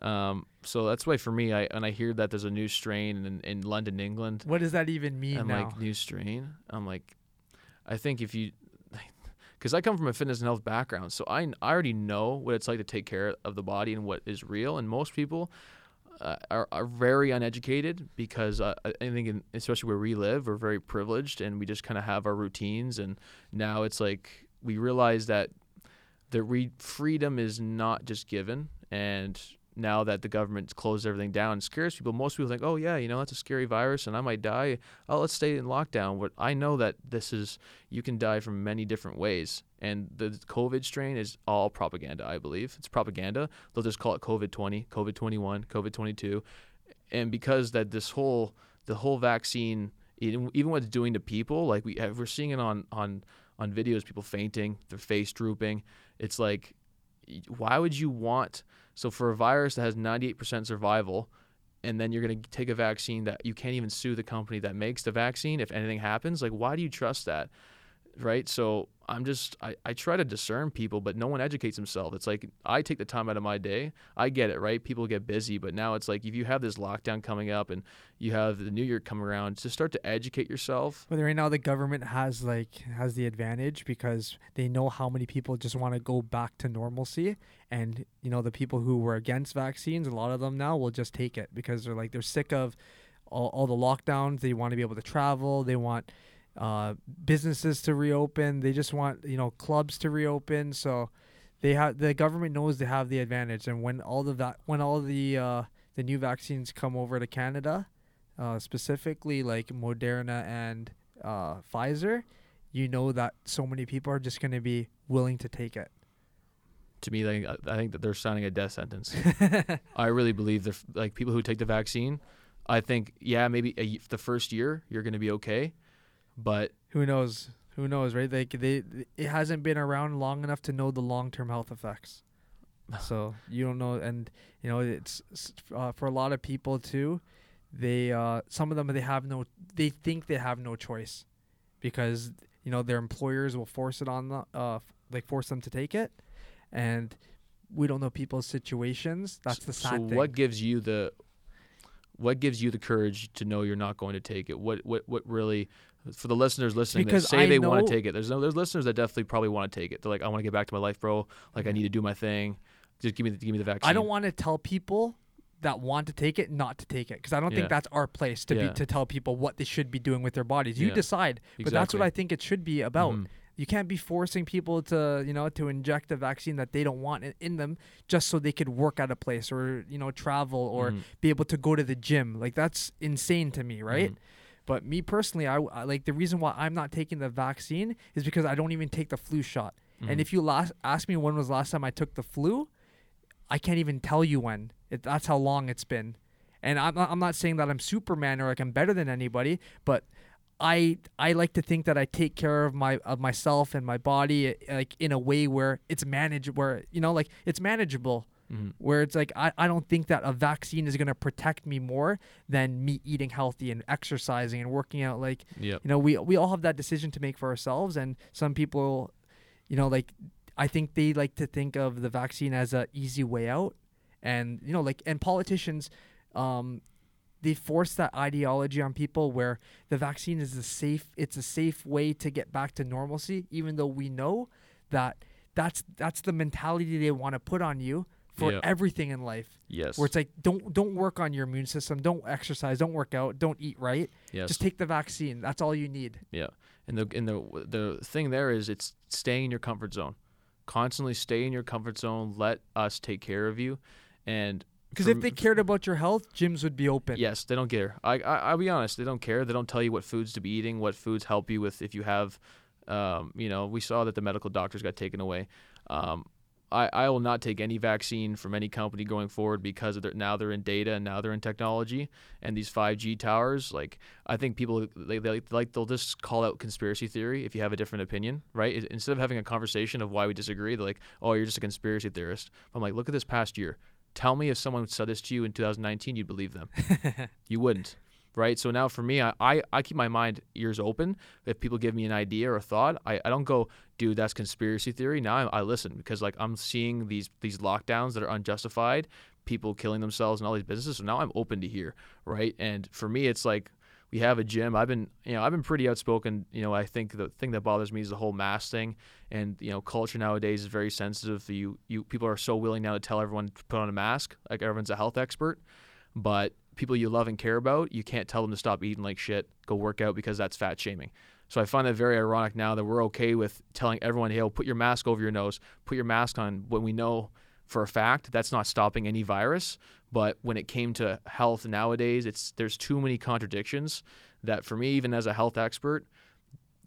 Um, so that's why for me, I when I hear that there's a new strain in, in London, England, What does that even mean I'm now? like new strain. I'm like, I think if you, because I come from a fitness and health background, so I I already know what it's like to take care of the body and what is real. And most people uh, are are very uneducated because uh, I think, in, especially where we live, we're very privileged and we just kind of have our routines. And now it's like we realize that the re- freedom is not just given and now that the government closed everything down and scares people, most people think, oh yeah, you know that's a scary virus and I might die. Oh, let's stay in lockdown. But I know that this is you can die from many different ways, and the COVID strain is all propaganda. I believe it's propaganda. They'll just call it COVID twenty, COVID twenty one, COVID twenty two, and because that this whole the whole vaccine, even what it's doing to people, like we we're seeing it on on on videos, people fainting, their face drooping. It's like, why would you want so for a virus that has 98% survival, and then you're going to take a vaccine that you can't even sue the company that makes the vaccine if anything happens, like why do you trust that? Right? So I'm just I, I try to discern people, but no one educates himself. It's like I take the time out of my day. I get it, right? People get busy, but now it's like if you have this lockdown coming up and you have the new year coming around, to start to educate yourself. But right now the government has like has the advantage because they know how many people just want to go back to normalcy and you know the people who were against vaccines, a lot of them now will just take it because they're like they're sick of all, all the lockdowns. They want to be able to travel. They want uh, businesses to reopen. They just want you know clubs to reopen. So they have the government knows they have the advantage. And when all the va- when all the uh, the new vaccines come over to Canada, uh, specifically like Moderna and uh, Pfizer, you know that so many people are just going to be willing to take it. To me, like I think that they're signing a death sentence. I really believe they're like people who take the vaccine. I think yeah, maybe a, the first year you're going to be okay, but who knows? Who knows, right? Like they, it hasn't been around long enough to know the long-term health effects. so you don't know, and you know it's uh, for a lot of people too. They, uh, some of them, they have no, they think they have no choice, because you know their employers will force it on the, uh, like force them to take it, and we don't know people's situations. That's the sad so thing. what gives you the what gives you the courage to know you're not going to take it? What what what really for the listeners listening because that say I they want to take it. There's no there's listeners that definitely probably want to take it. They're like, I want to get back to my life, bro. Like I need to do my thing. Just give me the, give me the vaccine. I don't want to tell people that want to take it not to take it because I don't yeah. think that's our place to yeah. be to tell people what they should be doing with their bodies. You yeah. decide, exactly. but that's what I think it should be about. Mm-hmm. You can't be forcing people to, you know, to inject a vaccine that they don't want in, them just so they could work at a place or, you know, travel or mm-hmm. be able to go to the gym. Like that's insane to me, right? Mm-hmm. But me personally, I, I, like the reason why I'm not taking the vaccine is because I don't even take the flu shot. Mm-hmm. And if you last ask me when was the last time I took the flu, I can't even tell you when. It, that's how long it's been. And I'm not, I'm not saying that I'm Superman or like I'm better than anybody, but I I like to think that I take care of my of myself and my body like in a way where it's managed where you know like it's manageable mm-hmm. where it's like I, I don't think that a vaccine is going to protect me more than me eating healthy and exercising and working out like yep. you know we we all have that decision to make for ourselves and some people you know like I think they like to think of the vaccine as a easy way out and you know like and politicians um they force that ideology on people where the vaccine is a safe it's a safe way to get back to normalcy even though we know that that's that's the mentality they want to put on you for everything in life. Yes. Where it's like don't don't work on your immune system, don't exercise, don't work out, don't eat right. Yes. Just take the vaccine. That's all you need. Yeah. And the and the the thing there is it's staying in your comfort zone. Constantly stay in your comfort zone. Let us take care of you. And because if they cared about your health, gyms would be open. Yes, they don't care. I, I I'll be honest, they don't care. They don't tell you what foods to be eating, what foods help you with if you have, um, you know, we saw that the medical doctors got taken away. Um, I, I will not take any vaccine from any company going forward because of their, now they're in data and now they're in technology and these 5G towers. Like I think people they, they like they'll just call out conspiracy theory if you have a different opinion, right? Instead of having a conversation of why we disagree, they're like, oh, you're just a conspiracy theorist. I'm like, look at this past year. Tell me if someone said this to you in 2019, you'd believe them. you wouldn't right? So now for me, I, I, I, keep my mind ears open. If people give me an idea or a thought, I, I don't go, dude, that's conspiracy theory. Now I, I listen because like I'm seeing these these lockdowns that are unjustified, people killing themselves and all these businesses. So now I'm open to hear, right? And for me, it's like we have a gym. I've been, you know, I've been pretty outspoken. You know, I think the thing that bothers me is the whole mask thing, and you know, culture nowadays is very sensitive. You, you, people are so willing now to tell everyone to put on a mask, like everyone's a health expert, but people you love and care about, you can't tell them to stop eating like shit, go work out because that's fat shaming. So I find that very ironic now that we're okay with telling everyone, hey, oh, put your mask over your nose, put your mask on when we know for a fact. That's not stopping any virus. But when it came to health nowadays, it's there's too many contradictions that for me, even as a health expert,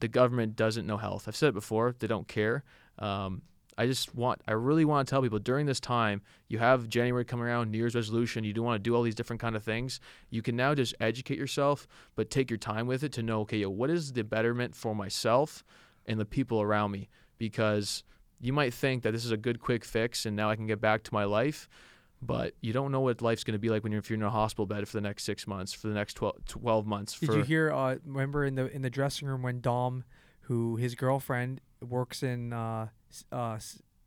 the government doesn't know health. I've said it before; they don't care. Um, I just want, I really want to tell people during this time, you have January coming around, New Year's resolution, you do want to do all these different kind of things. You can now just educate yourself, but take your time with it to know, okay, yo, what is the betterment for myself and the people around me? Because you might think that this is a good quick fix and now I can get back to my life, but you don't know what life's going to be like when you're, if you're in a hospital bed for the next six months, for the next 12, 12 months. Did for, you hear? Uh, remember in the in the dressing room when Dom, who his girlfriend works in, uh, uh,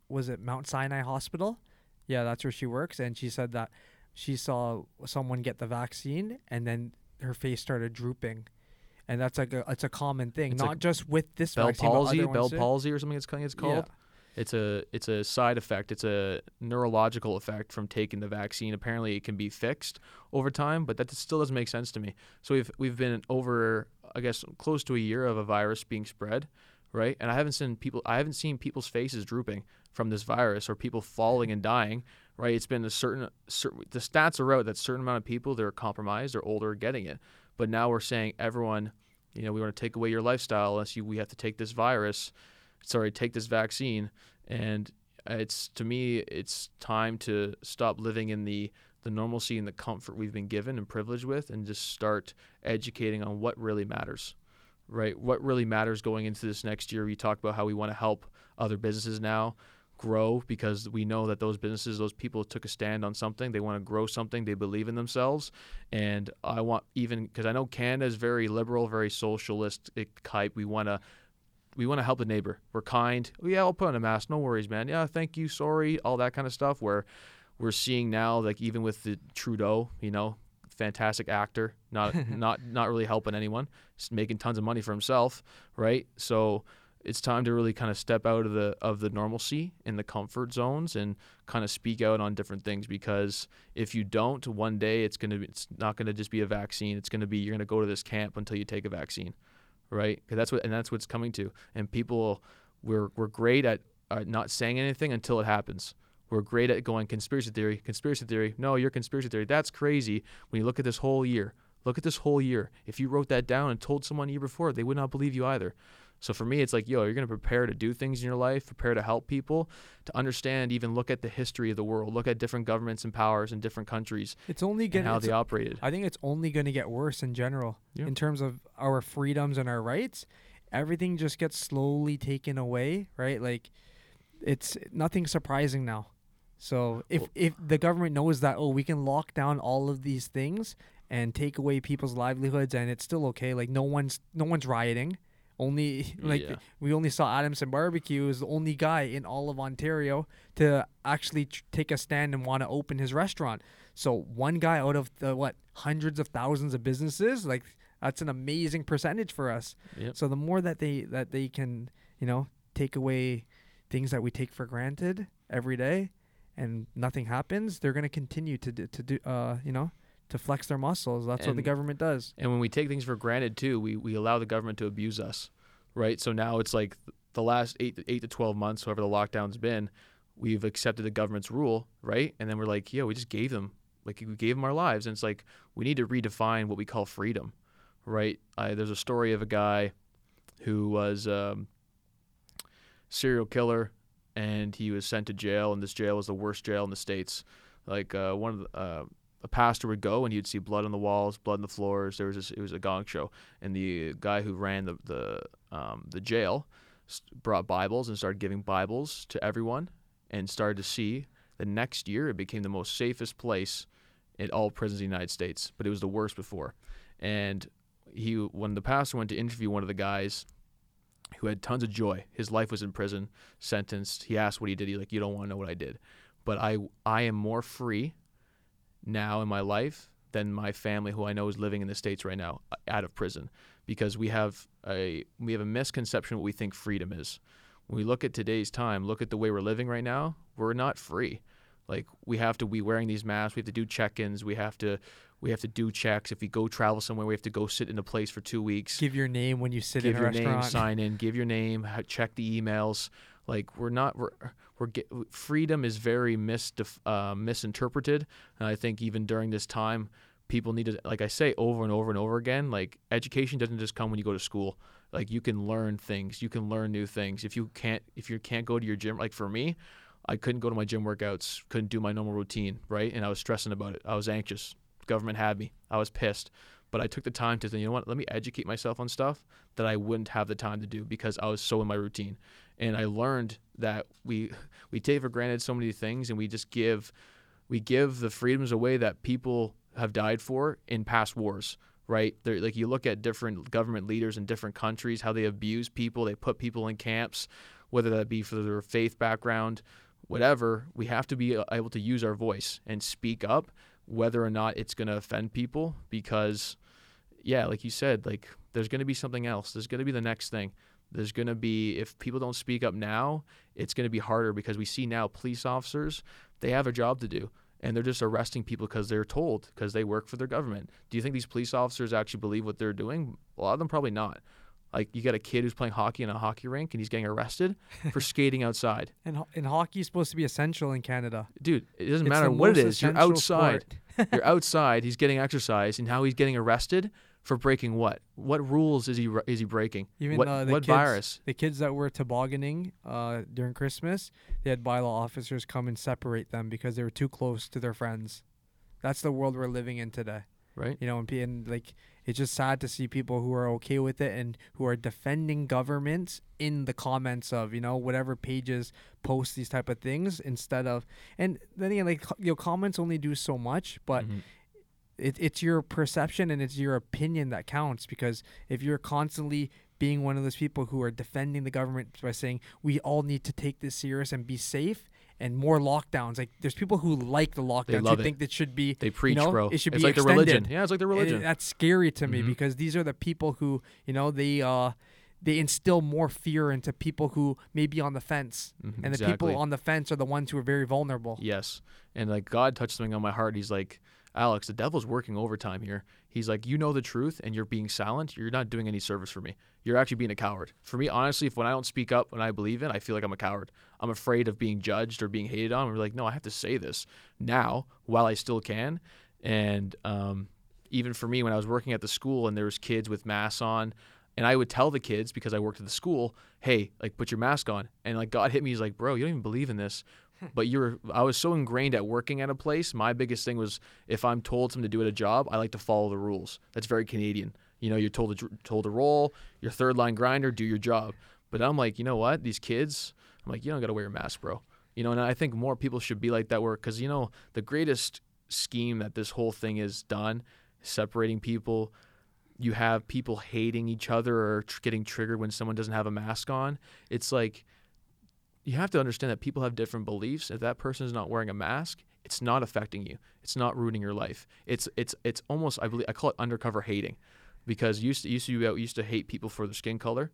was it Mount Sinai Hospital? Yeah, that's where she works, and she said that she saw someone get the vaccine, and then her face started drooping, and that's like a it's a common thing, It's not just with this Bell vaccine, palsy, Bell palsy or something it's, it's called. It's a it's a side effect. It's a neurological effect from taking the vaccine. Apparently, it can be fixed over time, but that still doesn't make sense to me. So we've we've been over, I guess, close to a year of a virus being spread, right? And I haven't seen people. I haven't seen people's faces drooping from this virus or people falling and dying, right? It's been a certain, certain the stats are out that certain amount of people that are compromised or older are getting it, but now we're saying everyone, you know, we want to take away your lifestyle unless you we have to take this virus sorry, take this vaccine. And it's to me, it's time to stop living in the the normalcy and the comfort we've been given and privileged with, and just start educating on what really matters, right? What really matters going into this next year. We talk about how we want to help other businesses now grow because we know that those businesses, those people took a stand on something. They want to grow something. They believe in themselves. And I want even because I know Canada is very liberal, very socialist type. We want to we want to help the neighbor. We're kind. Oh, yeah, I'll put on a mask. No worries, man. Yeah, thank you. Sorry. All that kind of stuff. Where we're seeing now, like even with the Trudeau, you know, fantastic actor, not not not really helping anyone, just making tons of money for himself, right? So it's time to really kind of step out of the of the normalcy and the comfort zones and kind of speak out on different things because if you don't one day it's going to be it's not going to just be a vaccine it's going to be you're going to go to this camp until you take a vaccine right? 'Cause that's what and that's what's coming to. And people, we're we're great at uh, not saying anything until it happens. We're great at going conspiracy theory, conspiracy theory. No, you're conspiracy theory. That's crazy. When you look at this whole year, look at this whole year. If you wrote that down and told someone a year before, they would not believe you either. So for me, it's like, yo, you're gonna prepare to do things in your life, prepare to help people, to understand, even look at the history of the world, look at different governments and powers in different countries It's only and gonna how they operated. I think it's only going to get worse in general Yeah. in terms of our freedoms and our rights. Everything just gets slowly taken away, right? Like it's nothing surprising now. So if Well- if the government knows that oh we can lock down all of these things and take away people's livelihoods and it's still okay like no one's no one's rioting only like Yeah. we only saw Adamson Barbecue is the only guy in all of Ontario to actually tr- take a stand and want to open his restaurant. So one guy out of the what hundreds of thousands of businesses, like that's an amazing percentage for us. Yep. So the more that they that they can, you know, take away things that we take for granted every day, and nothing happens, they're gonna continue to do, to do, uh, you know, to flex their muscles. That's what the government does. And when we take things for granted too, we, we allow the government to abuse us, right? So now it's like the last eight to, eight to twelve months, however the lockdown's been, we've accepted the government's rule, right? And then we're like, yeah, we just gave them, like we gave them our lives, and it's like we need to redefine what we call freedom, right? I, there's a story of a guy who was um, serial killer, and he was sent to jail, and this jail was the worst jail in the states. Like uh, one of the, uh, a pastor would go and you'd see blood on the walls, blood on the floors. There was this, it was a gong show, and the guy who ran the the um, the jail brought Bibles and started giving Bibles to everyone, and started to see the next year it became the most safest place in all prisons in the United States. But it was the worst before, and he when the pastor went to interview one of the guys who had tons of joy. His life was in prison, sentenced. He asked what he did. He's like, "You don't want to know what I did." But I I am more free now in my life than my family who I know is living in the states right now uh, out of prison because we have a we have a misconception of what we think freedom is. When we look at today's time, look at the way we're living right now, we're not free. Like we have to be wearing these masks, we have to do check-ins, we have to we have to do checks. If we go travel somewhere, we have to go sit in a place for 2 weeks Give your name when you sit give in a your name, sign in, give your name, check the emails. Like we're not we're we're get, freedom is very misdef, uh, misinterpreted, and I think even during this time, people need to like I say over and over and over again. Like education doesn't just come when you go to school. Like you can learn things, you can learn new things. If you can't if you can't go to your gym, like for me, I couldn't go to my gym workouts, couldn't do my normal routine, right? And I was stressing about it. I was anxious. Government had me. I was pissed. But I took the time to, think you know what, let me educate myself on stuff that I wouldn't have the time to do because I was so in my routine. And I learned that we we take for granted so many things and we just give we give the freedoms away that people have died for in past wars right? They're, like you look at different government leaders in different countries, how they abuse people, they put people in camps, whether that be for their faith background, whatever. We have to be uh, able to use our voice and speak up whether or not it's going to offend people because yeah like you said like there's going to be something else there's going to be the next thing there's going to be if people don't speak up now it's going to be harder because we see now police officers they have a job to do and they're just arresting people because they're told because they work for their government do you think these police officers actually believe what they're doing a lot of them probably not like you got a kid who's playing hockey in a hockey rink and he's getting arrested for skating outside. And and hockey is supposed to be essential in Canada. Dude, it doesn't it's matter what it is. You're outside. You're outside. He's getting exercise, and how he's getting arrested for breaking what? What rules is he is he breaking? Even what, uh, what kids, virus? The kids that were tobogganing uh, during Christmas, they had bylaw officers come and separate them because they were too close to their friends. That's the world we're living in today right? You know, and, and like it's just sad to see people who are okay with it and who are defending governments in the comments of you know whatever pages post these type of things instead of and then again like your know comments only do so much, but. Mm-hmm. It, it's your perception and it's your opinion that counts because if you're constantly being one of those people who are defending the government by saying we all need to take this serious and be safe and more lockdowns. Like there's people who like the lockdowns who it. think that should be they preach, you know, bro. It should it's be like extended. the religion. Yeah, it's like the religion. That's scary to me mm-hmm. because these are the people who you know they uh they instill more fear into people who may be on the fence, mm-hmm, and the exactly. people on the fence are the ones who are very vulnerable. Yes, and like God touched something on my heart. He's like, Alex, the devil's working overtime here. He's like, you know the truth and you're being silent. You're not doing any service for me. You're actually being a coward. For me, honestly, if when I don't speak up when I believe in, I feel like I'm a coward. I'm afraid of being judged or being hated on. We're like, no, I have to say this now while I still can. And um, even for me, when I was working at the school and there was kids with masks on, and I would tell the kids because I worked at the school, hey, like put your mask on. And like God hit me, he's like, bro, you don't even believe in this but you're I was so ingrained at working at a place. My biggest thing was if I'm told something to do at a job, I like to follow the rules. That's very Canadian. You know, you're told to told to roll, your third line grinder, do your job. But I'm like, you know what? These kids, I'm like, you don't got to wear a mask, bro. You know, and I think more people should be like that. Where because you know the greatest scheme that this whole thing is done, separating people. You have people hating each other or tr- getting triggered when someone doesn't have a mask on. It's like you have to understand that people have different beliefs. If that person is not wearing a mask, it's not affecting you. It's not ruining your life. It's it's it's almost I believe I call it undercover hating, because used to, used to we used to hate people for their skin color.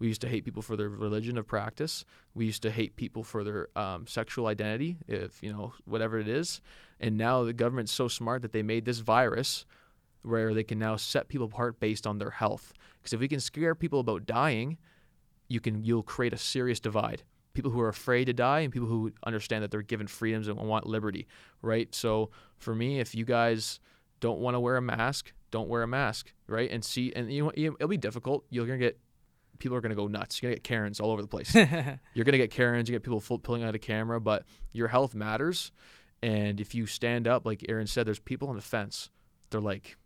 We used to hate people for their religion of practice. We used to hate people for their um, sexual identity, if you know whatever it is. And now the government's so smart that they made this virus where they can now set people apart based on their health. Because if we can scare people about dying, you can you'll create a serious divide people who are afraid to die and people who understand that they're given freedoms and want liberty, right? So for me, if you guys don't want to wear a mask, don't wear a mask, right? And see, and you know, it'll be difficult. You're gonna get people are gonna go nuts. You're gonna get Karens all over the place. You're gonna get Karens. You get people full, pulling out a camera, but your health matters. And if you stand up, like Aaron said, there's people on the fence. They're like,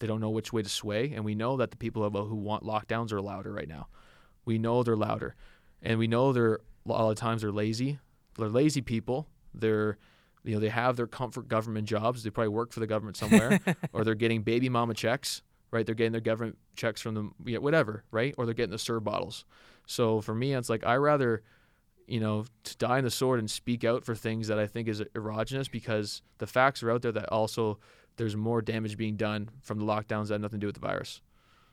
they don't know which way to sway, and we know that the people who want lockdowns are louder right now. We know they're louder, and we know they're a lot of times they're lazy. They're lazy people. They're you know they have their comfort government jobs. They probably work for the government somewhere, or they're getting baby mama checks. Right, they're getting their government checks from them, you know, whatever. Right, or they're getting the serve bottles. So for me, it's like I rather, you know, to die in the sword and speak out for things that I think is erogenous because the facts are out there that also there's more damage being done from the lockdowns that have nothing to do with the virus.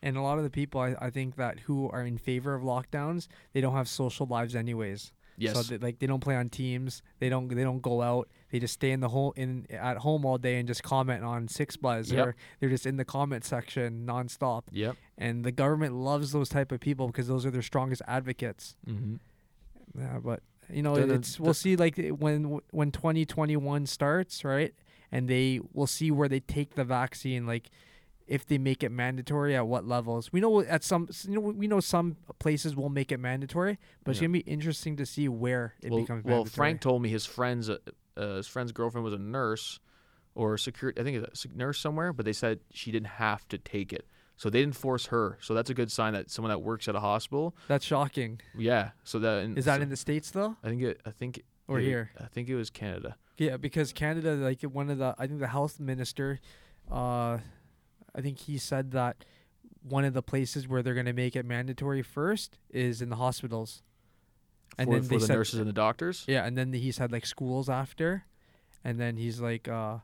And a lot of the people, I, I think that who are in favor of lockdowns, they don't have social lives anyways. Yes. So they, like they don't play on teams. They don't they don't go out. They just stay in the home in at home all day and just comment on 6ixBuzz yep. or they're just in the comment section nonstop. Yep. And the government loves those type of people because those are their strongest advocates. Mm-hmm. Yeah, but you know, the- it's we'll the- see like when when 2021 starts, right? And they will see where they take the vaccine like if they make it mandatory at what levels. We know at some you know we know some places will make it mandatory, but it's Yeah. to be interesting to see where it well, becomes well, mandatory. Frank told me his friend's uh, uh, his friend's girlfriend was a nurse or a security. I think it's a nurse somewhere, but they said she didn't have to take it, so they didn't force her. So that's a good sign that someone that works at a hospital, That's shocking. yeah. So that and Is that so in the states though? I think it. I think Or it- here? I think it was Canada. Yeah, because Canada, like one of the, I think the health minister, uh, I think he said that one of the places where they're going to make it mandatory first is in the hospitals. And for, then for they the said- nurses and the doctors. Yeah, and then he said like schools after, and then he's like, uh,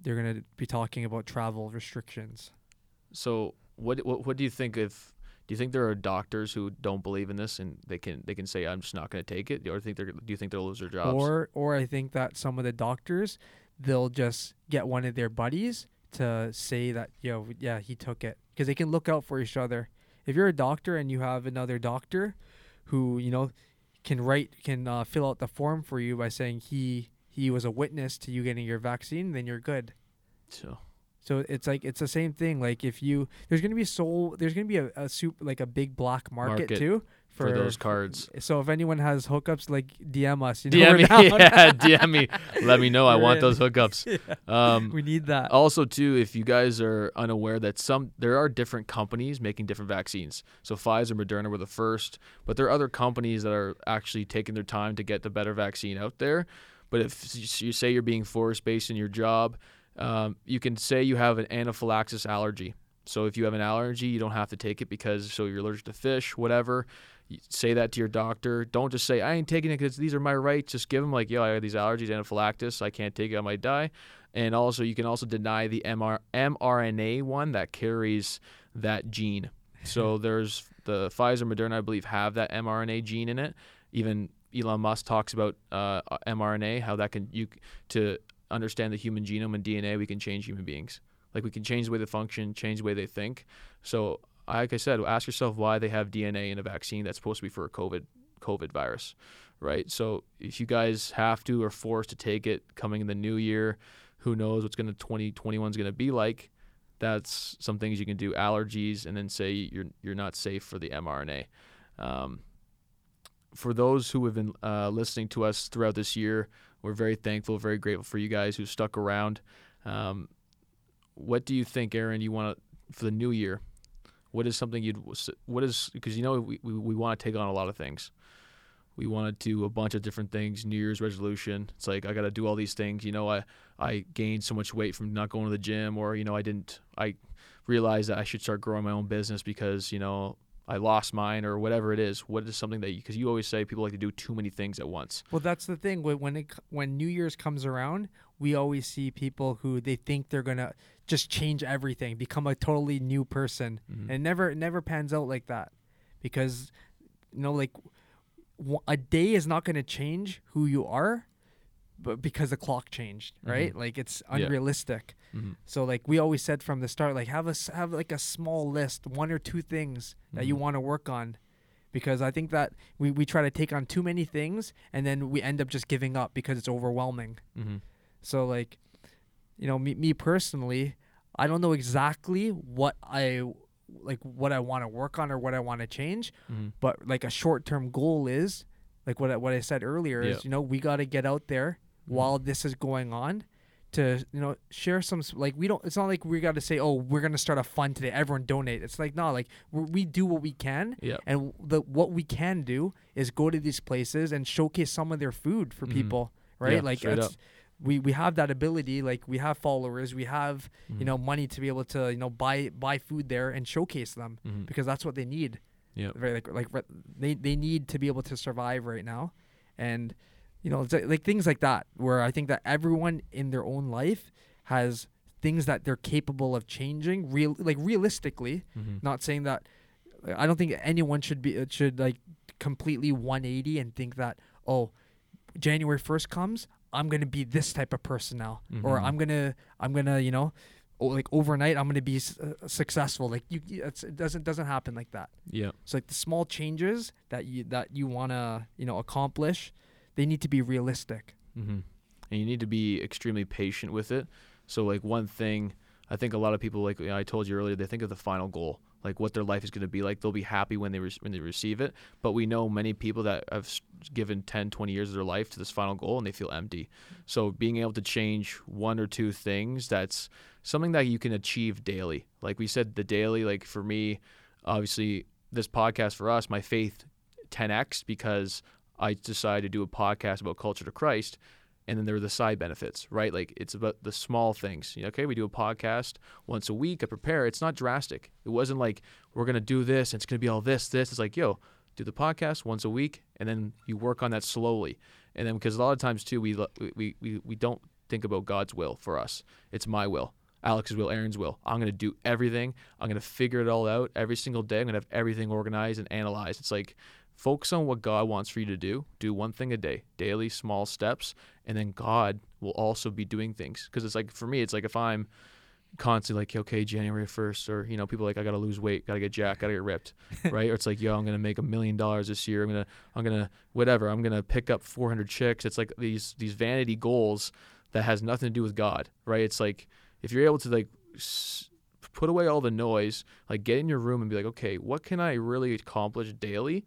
they're going to be talking about travel restrictions. So what, what what do you think if do you think there are doctors who don't believe in this and they can they can say I'm just not going to take it or think they're do you think they'll lose their jobs? Or, or I think that some of the doctors, they'll just get one of their buddies to say that, yo, yeah, he took it, because they can look out for each other. If you're a doctor and you have another doctor, who you know can write can uh, fill out the form for you by saying he he was a witness to you getting your vaccine, then you're good. so So it's like it's the same thing. Like if you there's gonna be so there's gonna be a, a soup like a big black market, Market too for, those cards. So if anyone has hookups, like DM us. You know, DM me, yeah, DM me. Let me know. I want those hookups. Um, we need that. also, too, if you guys are unaware that some there are different companies making different vaccines. So Pfizer, Moderna were the first, but there are other companies that are actually taking their time to get the better vaccine out there. But if you say you're being forced based in your job, um, you can say you have an anaphylaxis allergy. So if you have an allergy, you don't have to take it because so you're allergic to fish, whatever. Say that to your doctor. Don't just say I ain't taking it because these are my rights. Just give them like, yo, I have these allergies, anaphylaxis. I can't take it. I might die. And also, you can also deny the MR- mRNA one that carries that gene. So there's the Pfizer, Moderna, I believe, have that mRNA gene in it. Even Elon Musk talks about uh, mRNA, how that can you to understand the human genome and DNA, we can change human beings. Like we can change the way they function, change the way they think. So, like I said, ask yourself why they have DNA in a vaccine that's supposed to be for a COVID COVID virus, right? So if you guys have to or forced to take it coming in the new year, who knows what's gonna 2021 is gonna be like? That's some things you can do. Allergies, and then say you're you're not safe for the mRNA. Um, for those who have been uh, listening to us throughout this year, we're very thankful, very grateful for you guys who stuck around. Um, what do you think, Aaron? You want to for the new year? What is something you'd what is because you know we, we, we want to take on a lot of things. We want to do a bunch of different things. New Year's resolution. It's like I got to do all these things. You know, I I gained so much weight from not going to the gym, or you know, I didn't. I realized that I should start growing my own business because you know I lost mine or whatever it is. What is something that you because you always say people like to do too many things at once. Well, that's the thing. When when, it, when New Year's comes around, we always see people who they think they're gonna just change everything, become a totally new person, Mhm. and it never it never pans out like that, because you know, like a day is not gonna change who you are, but because the clock changed, right? Like it's Yeah. unrealistic. Mhm. So like we always said from the start, like have a have like a small list, one or two things that you Mhm. want to work on, because I think that we we try to take on too many things and then we end up just giving up because it's overwhelming. Mm-hmm. So like, you know, me me personally, I don't know exactly what I like what I want to work on or what I want to change, Mm-hmm. but like a short term goal is like what I, what I said earlier Yeah. is you know we got to get out there Mhm. while this is going on to you know share some like we don't it's not like we got to say oh we're gonna start a fund today everyone donate it's like no like we we do what we can Yeah. and the what we can do is go to these places and showcase some of their food for Mhm. people right Yeah, like we we have that ability like we have followers we have Mm-hmm. you know money to be able to you know buy buy food there and showcase them Mm-hmm. because that's what they need Yep. Right, like like they they need to be able to survive right now, and you know it's like, like things like that where I think that everyone in their own life has things that they're capable of changing real like realistically. Mm-hmm. Not saying that I don't think anyone should be it should like completely 180 and think that oh January 1st comes I'm gonna be this type of person now or Mhm. I'm gonna I'm gonna you know like overnight I'm gonna be s- uh, successful. Like you, it doesn't doesn't happen like that. Yeah. So like the small changes that you that you wanna you know accomplish, they need to be realistic. Mm-hmm. And you need to be extremely patient with it. So like one thing, I think a lot of people like you know, I told you earlier, they think of the final goal, like what their life is going to be like. They'll be happy when they re- when they receive it, but we know many people that have given 10, 20 years of their life to this final goal and they feel empty. So being able to change one or two things, that's something that you can achieve daily. Like we said, the daily. Like for me, obviously, this podcast for us, my faith 10x because I decided to do a podcast about culture to Christ and then there are the side benefits, right? Like it's about the small things. You know, okay, we do a podcast once a week. I prepare. It's not drastic. It wasn't like we're gonna do this. And it's gonna be all this, this. It's like, yo, do the podcast once a week, and then you work on that slowly. And then because a lot of times too, we we we we don't think about God's will for us. It's my will. Alex's will, Aaron's will. I'm to do everything. I'm to figure it all out every single day. I'm to have everything organized and analyzed. It's like focus on what God wants for you to do. Do one thing a day, daily, small steps, and then God will also be doing things. Because it's like for me, it's like if I'm constantly like, okay, January 1st, or you know, people like I got to lose weight, got to get jacked, got to get ripped, right? Or it's like, yo, I'm gonna make a million dollars this year. I'm gonna, I'm gonna, whatever. I'm gonna pick up 400 chicks. It's like these these vanity goals that has nothing to do with God, right? It's like if you're able to like s- put away all the noise, like get in your room and be like, okay, what can I really accomplish daily?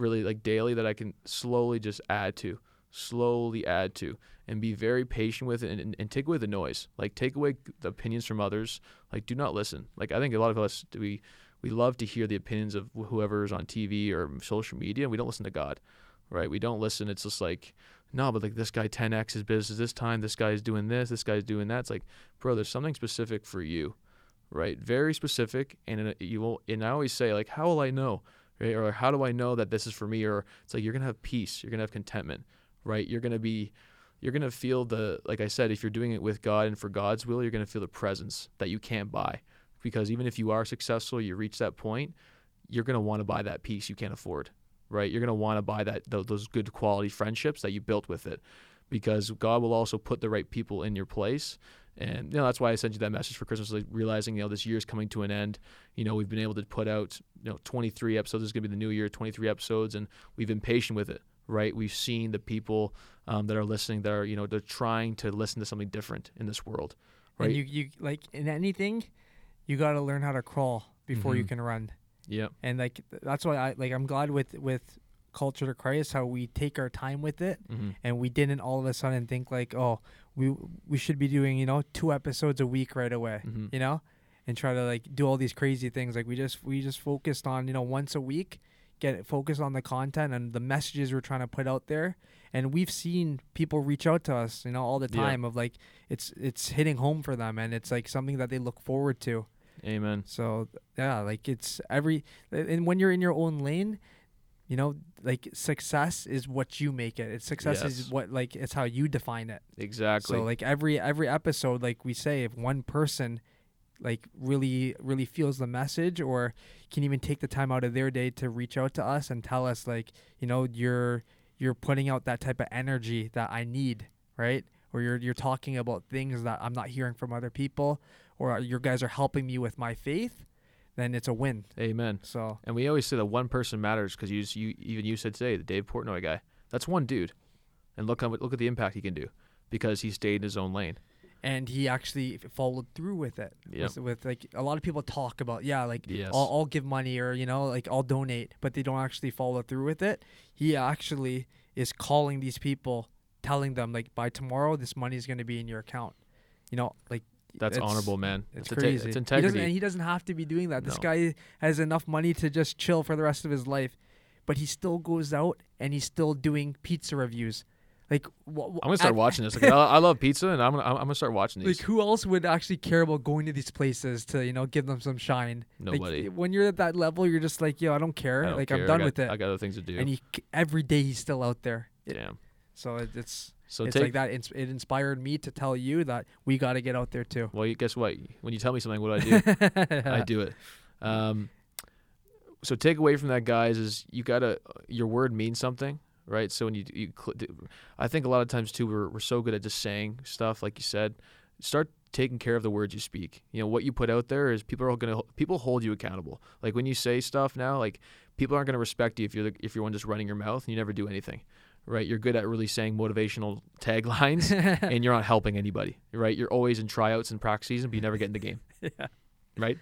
Really like daily that I can slowly just add to, slowly add to, and be very patient with it and, and, and take away the noise. Like take away the opinions from others. Like do not listen. Like I think a lot of us we we love to hear the opinions of whoever's on TV or social media, and we don't listen to God, right? We don't listen. It's just like no, but like this guy 10x his business this time. This guy's doing this. This guy's doing that. It's like, bro, there's something specific for you, right? Very specific. And it- you will. And I always say like, how will I know, right? Or how do I know that this is for me? Or it's like you're gonna have peace. You're gonna have contentment, right? You're gonna be, you're gonna feel the like I said, if you're doing it with God and for God's will, you're gonna feel the presence that you can't buy, because even if you are successful, you reach that point, you're gonna want to buy that peace you can't afford right? You're going to want to buy that those good quality friendships that you built with it, because God will also put the right people in your place. And you know that's why I sent you that message for Christmas, like realizing you know this year's coming to an end. You know we've been able to put out you know 23 episodes. This is going to be the new year, 23 episodes, and we've been patient with it, right? We've seen the people um, that are listening that are you know they're trying to listen to something different in this world, right? And you you like in anything, you got to learn how to crawl before you Mhm. can run. yeah, And like that's why I like I'm glad with with culture to Christ how we take our time with it hmm and we didn't all of a sudden think like oh we we should be doing you know two episodes a week right away hmm you know and try to like do all these crazy things like we just we just focused on you know once a week get it focused on the content and the messages we're trying to put out there and we've seen people reach out to us you know all the Yeah. time of like it's it's hitting home for them and it's like something that they look forward to Amen. so yeah, like it's every and when you're in your own lane, you know, like success is what you make it. It's success Yes. is what like it's how you define it. Exactly. So like every every episode, like we say, if one person like really really feels the message or can even take the time out of their day to reach out to us and tell us like you know you're you're putting out that type of energy that I need, right? Or you're you're talking about things that I'm not hearing from other people, or your guys are helping me with my faith, then it's a win. Amen. So And we always say that one person matters because you, you even you said today the Dave Portnoy guy. That's one dude, and look how look at the impact he can do because he stayed in his own lane. and he actually followed through with it. Yep. With, with like a lot of people talk about yeah, like Yes. I'll, I'll give money or you know like I'll donate, but they don't actually follow through with it. He actually is calling these people, telling them like by tomorrow this money is going to be in your account. You know, like That's it's- honorable, man. It's inte- crazy. it's He doesn't, and he doesn't have to be doing that. This No. guy has enough money to just chill for the rest of his life, but he still goes out and he's still doing pizza reviews. Like wh- wh- I'm gonna start at- watching this. Like, I, I love pizza, and I'm gonna I'm gonna start watching these. Like who else would actually care about going to these places to you know give them some shine? Like, Nobody. when you're at that level, you're just like, yo, I don't care. I don't like care. I'm done got- with it. I got other things to do. and he every day he's still out there. Damn. So it, it's So it's take. like that. It inspired me to tell you that we got to get out there too. well, guess what? When you tell me something, what do I do? I do it. Um, so take away from that, guys, is you gotta your word means something, right? So when you you, I think a lot of times too we're we're so good at just saying stuff like you said. Start taking care of the words you speak. You know what you put out there is people are going to people hold you accountable. Like when you say stuff now, like people aren't going to respect you if you're the, if you're one just running your mouth and you never do anything. Right? You're good at really saying motivational taglines and you're not helping anybody. Right? You're always in tryouts and practice season, but you never get in the game. yeah. Right?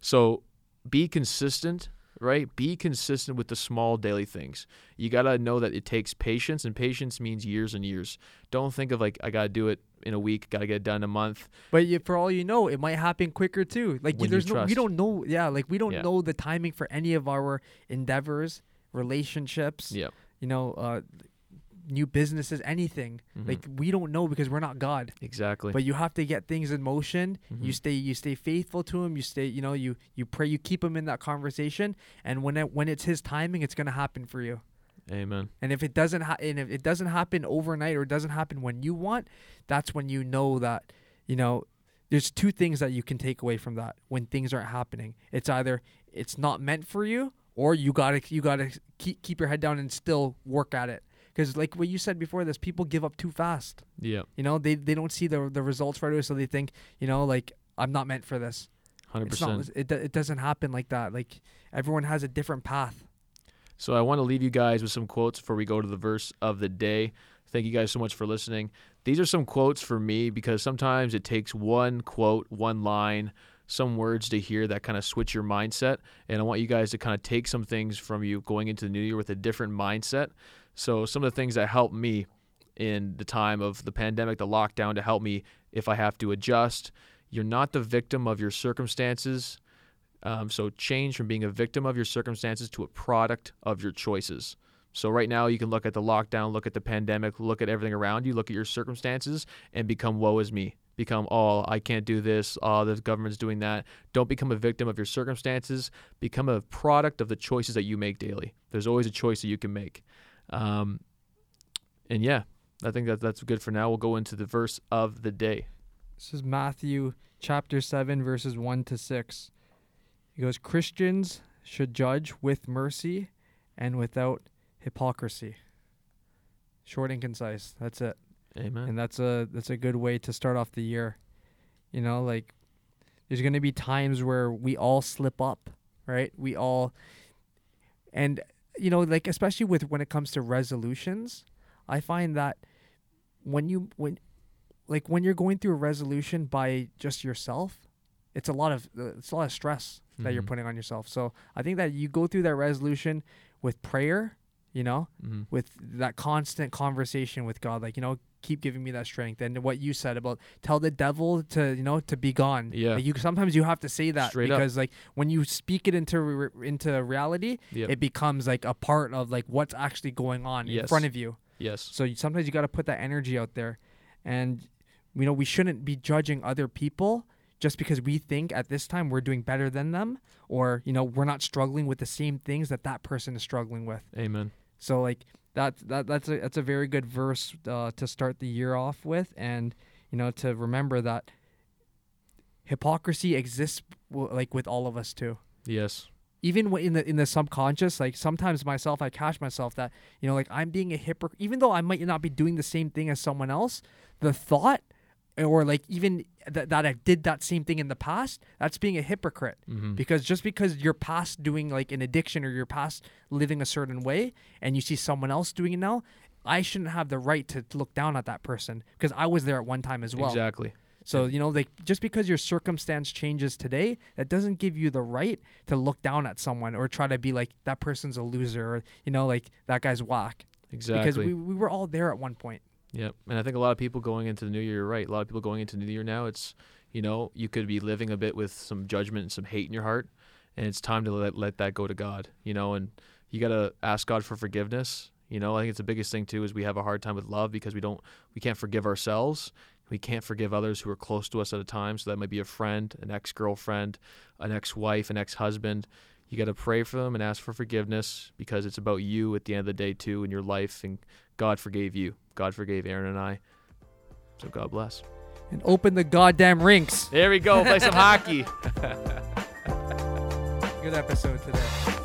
So be consistent right? Be consistent with the small daily things. You got to know that it takes patience, and patience means years and years. Don't think of like, I got to do it in a week, got to get it done in a month. But you, for all you know, it might happen quicker too. Like When you there's no, we don't know. Yeah, like we don't Yeah. know the timing for any of our endeavors, relationships. Yeah. You know, uh, new businesses, anything. Mhm. Like we don't know because we're not God. exactly. But you have to get things in motion. You Mhm. stay, you stay faithful to Him. You stay, you know, you you pray, you keep Him in that conversation. And when it when it's His timing, it's gonna happen for you. Amen. And if it doesn't ha- and if it doesn't happen overnight or it doesn't happen when you want, that's when you know that, you know, there's two things that you can take away from that when things aren't happening. It's either it's not meant for you or you got to you got to keep keep your head down and still work at it. Cuz like what you said before this people give up too fast. Yeah. You know, they they don't see the the results right away so they think, you know, like I'm not meant for this. Hundred percent. it, it doesn't happen like that. Like everyone has a different path. So I want to leave you guys with some quotes before we go to the verse of the day. Thank you guys so much for listening. These are some quotes for me because sometimes it takes one quote, one line, some words to hear that kind of switch your mindset. And I want you guys to kind of take some things from you going into the new year with a different mindset. So some of the things that helped me in the time of the pandemic, the lockdown, to help me if I have to adjust. You're not the victim of your circumstances. Um, so change from being a victim of your circumstances to a product of your choices. So right now you can look at the lockdown, look at the pandemic, look at everything around you, look at your circumstances, and become woe is me. Become oh I can't do this. Oh the government's doing that. Don't become a victim of your circumstances. Become a product of the choices that you make daily. There's always a choice that you can make. Um, and yeah, I think that that's good for now. We'll go into the verse of the day. This is Matthew chapter 7, verses 1 to 6. He goes, Christians should judge with mercy and without hypocrisy. Short and concise. That's it. Amen. And that's a that's a good way to start off the year. You know, like there's going to be times where we all slip up, right? We all and you know, like especially with when it comes to resolutions, I find that when you when like when you're going through a resolution by just yourself, it's a lot of it's a lot of stress that you're Mhm. putting on yourself. So I think that you go through that resolution with prayer, you know, Mhm. with that constant conversation with God, like you know, keep giving me that strength. And what you said about tell the devil to you know to be gone. Yeah. Like, you sometimes you have to say that Straight up. because like when you speak it into re- into reality, Yep. it becomes like a part of like what's actually going on in front of you. yes. So you, sometimes you got to put that energy out there, and you know we shouldn't be judging other people just because we think at this time we're doing better than them, or you know we're not struggling with the same things that that person is struggling with. Amen. So like that that that's a that's a very good verse uh, to start the year off with, and you know to remember that hypocrisy exists w- like with all of us too Yes. even w- in the in the subconscious like sometimes myself i catch myself that you know like i'm being a hypocrite even though i might not be doing the same thing as someone else the thought or like even th- that i did that same thing in the past that's being a hypocrite Mm-hmm. because just because you're past doing like an addiction or you're past living a certain way and you see someone else doing it now i shouldn't have the right to look down at that person because i was there at one time as well Exactly. so you know, like just because your circumstance changes today, that doesn't give you the right to look down at someone or try to be like that person's a loser or you know, like that guy's whack. Exactly. Because we, we were all there at one point. Yep. And I think a lot of people going into the new year, you're right. A lot of people going into the new year now, it's, you know, you could be living a bit with some judgment and some hate in your heart. And it's time to let, let that go to God, you know, and you got to ask God for forgiveness. You know, I think it's the biggest thing too is we have a hard time with love because we don't, we can't forgive ourselves. We can't forgive others who are close to us at a time. So that might be a friend, an ex girlfriend, an ex wife, an ex husband. You got to pray for them and ask for forgiveness because it's about you at the end of the day too in your life. And God forgave you. God forgave Aaron and I. So God bless. And open the goddamn rinks. There we go. Play some hockey. Good episode today.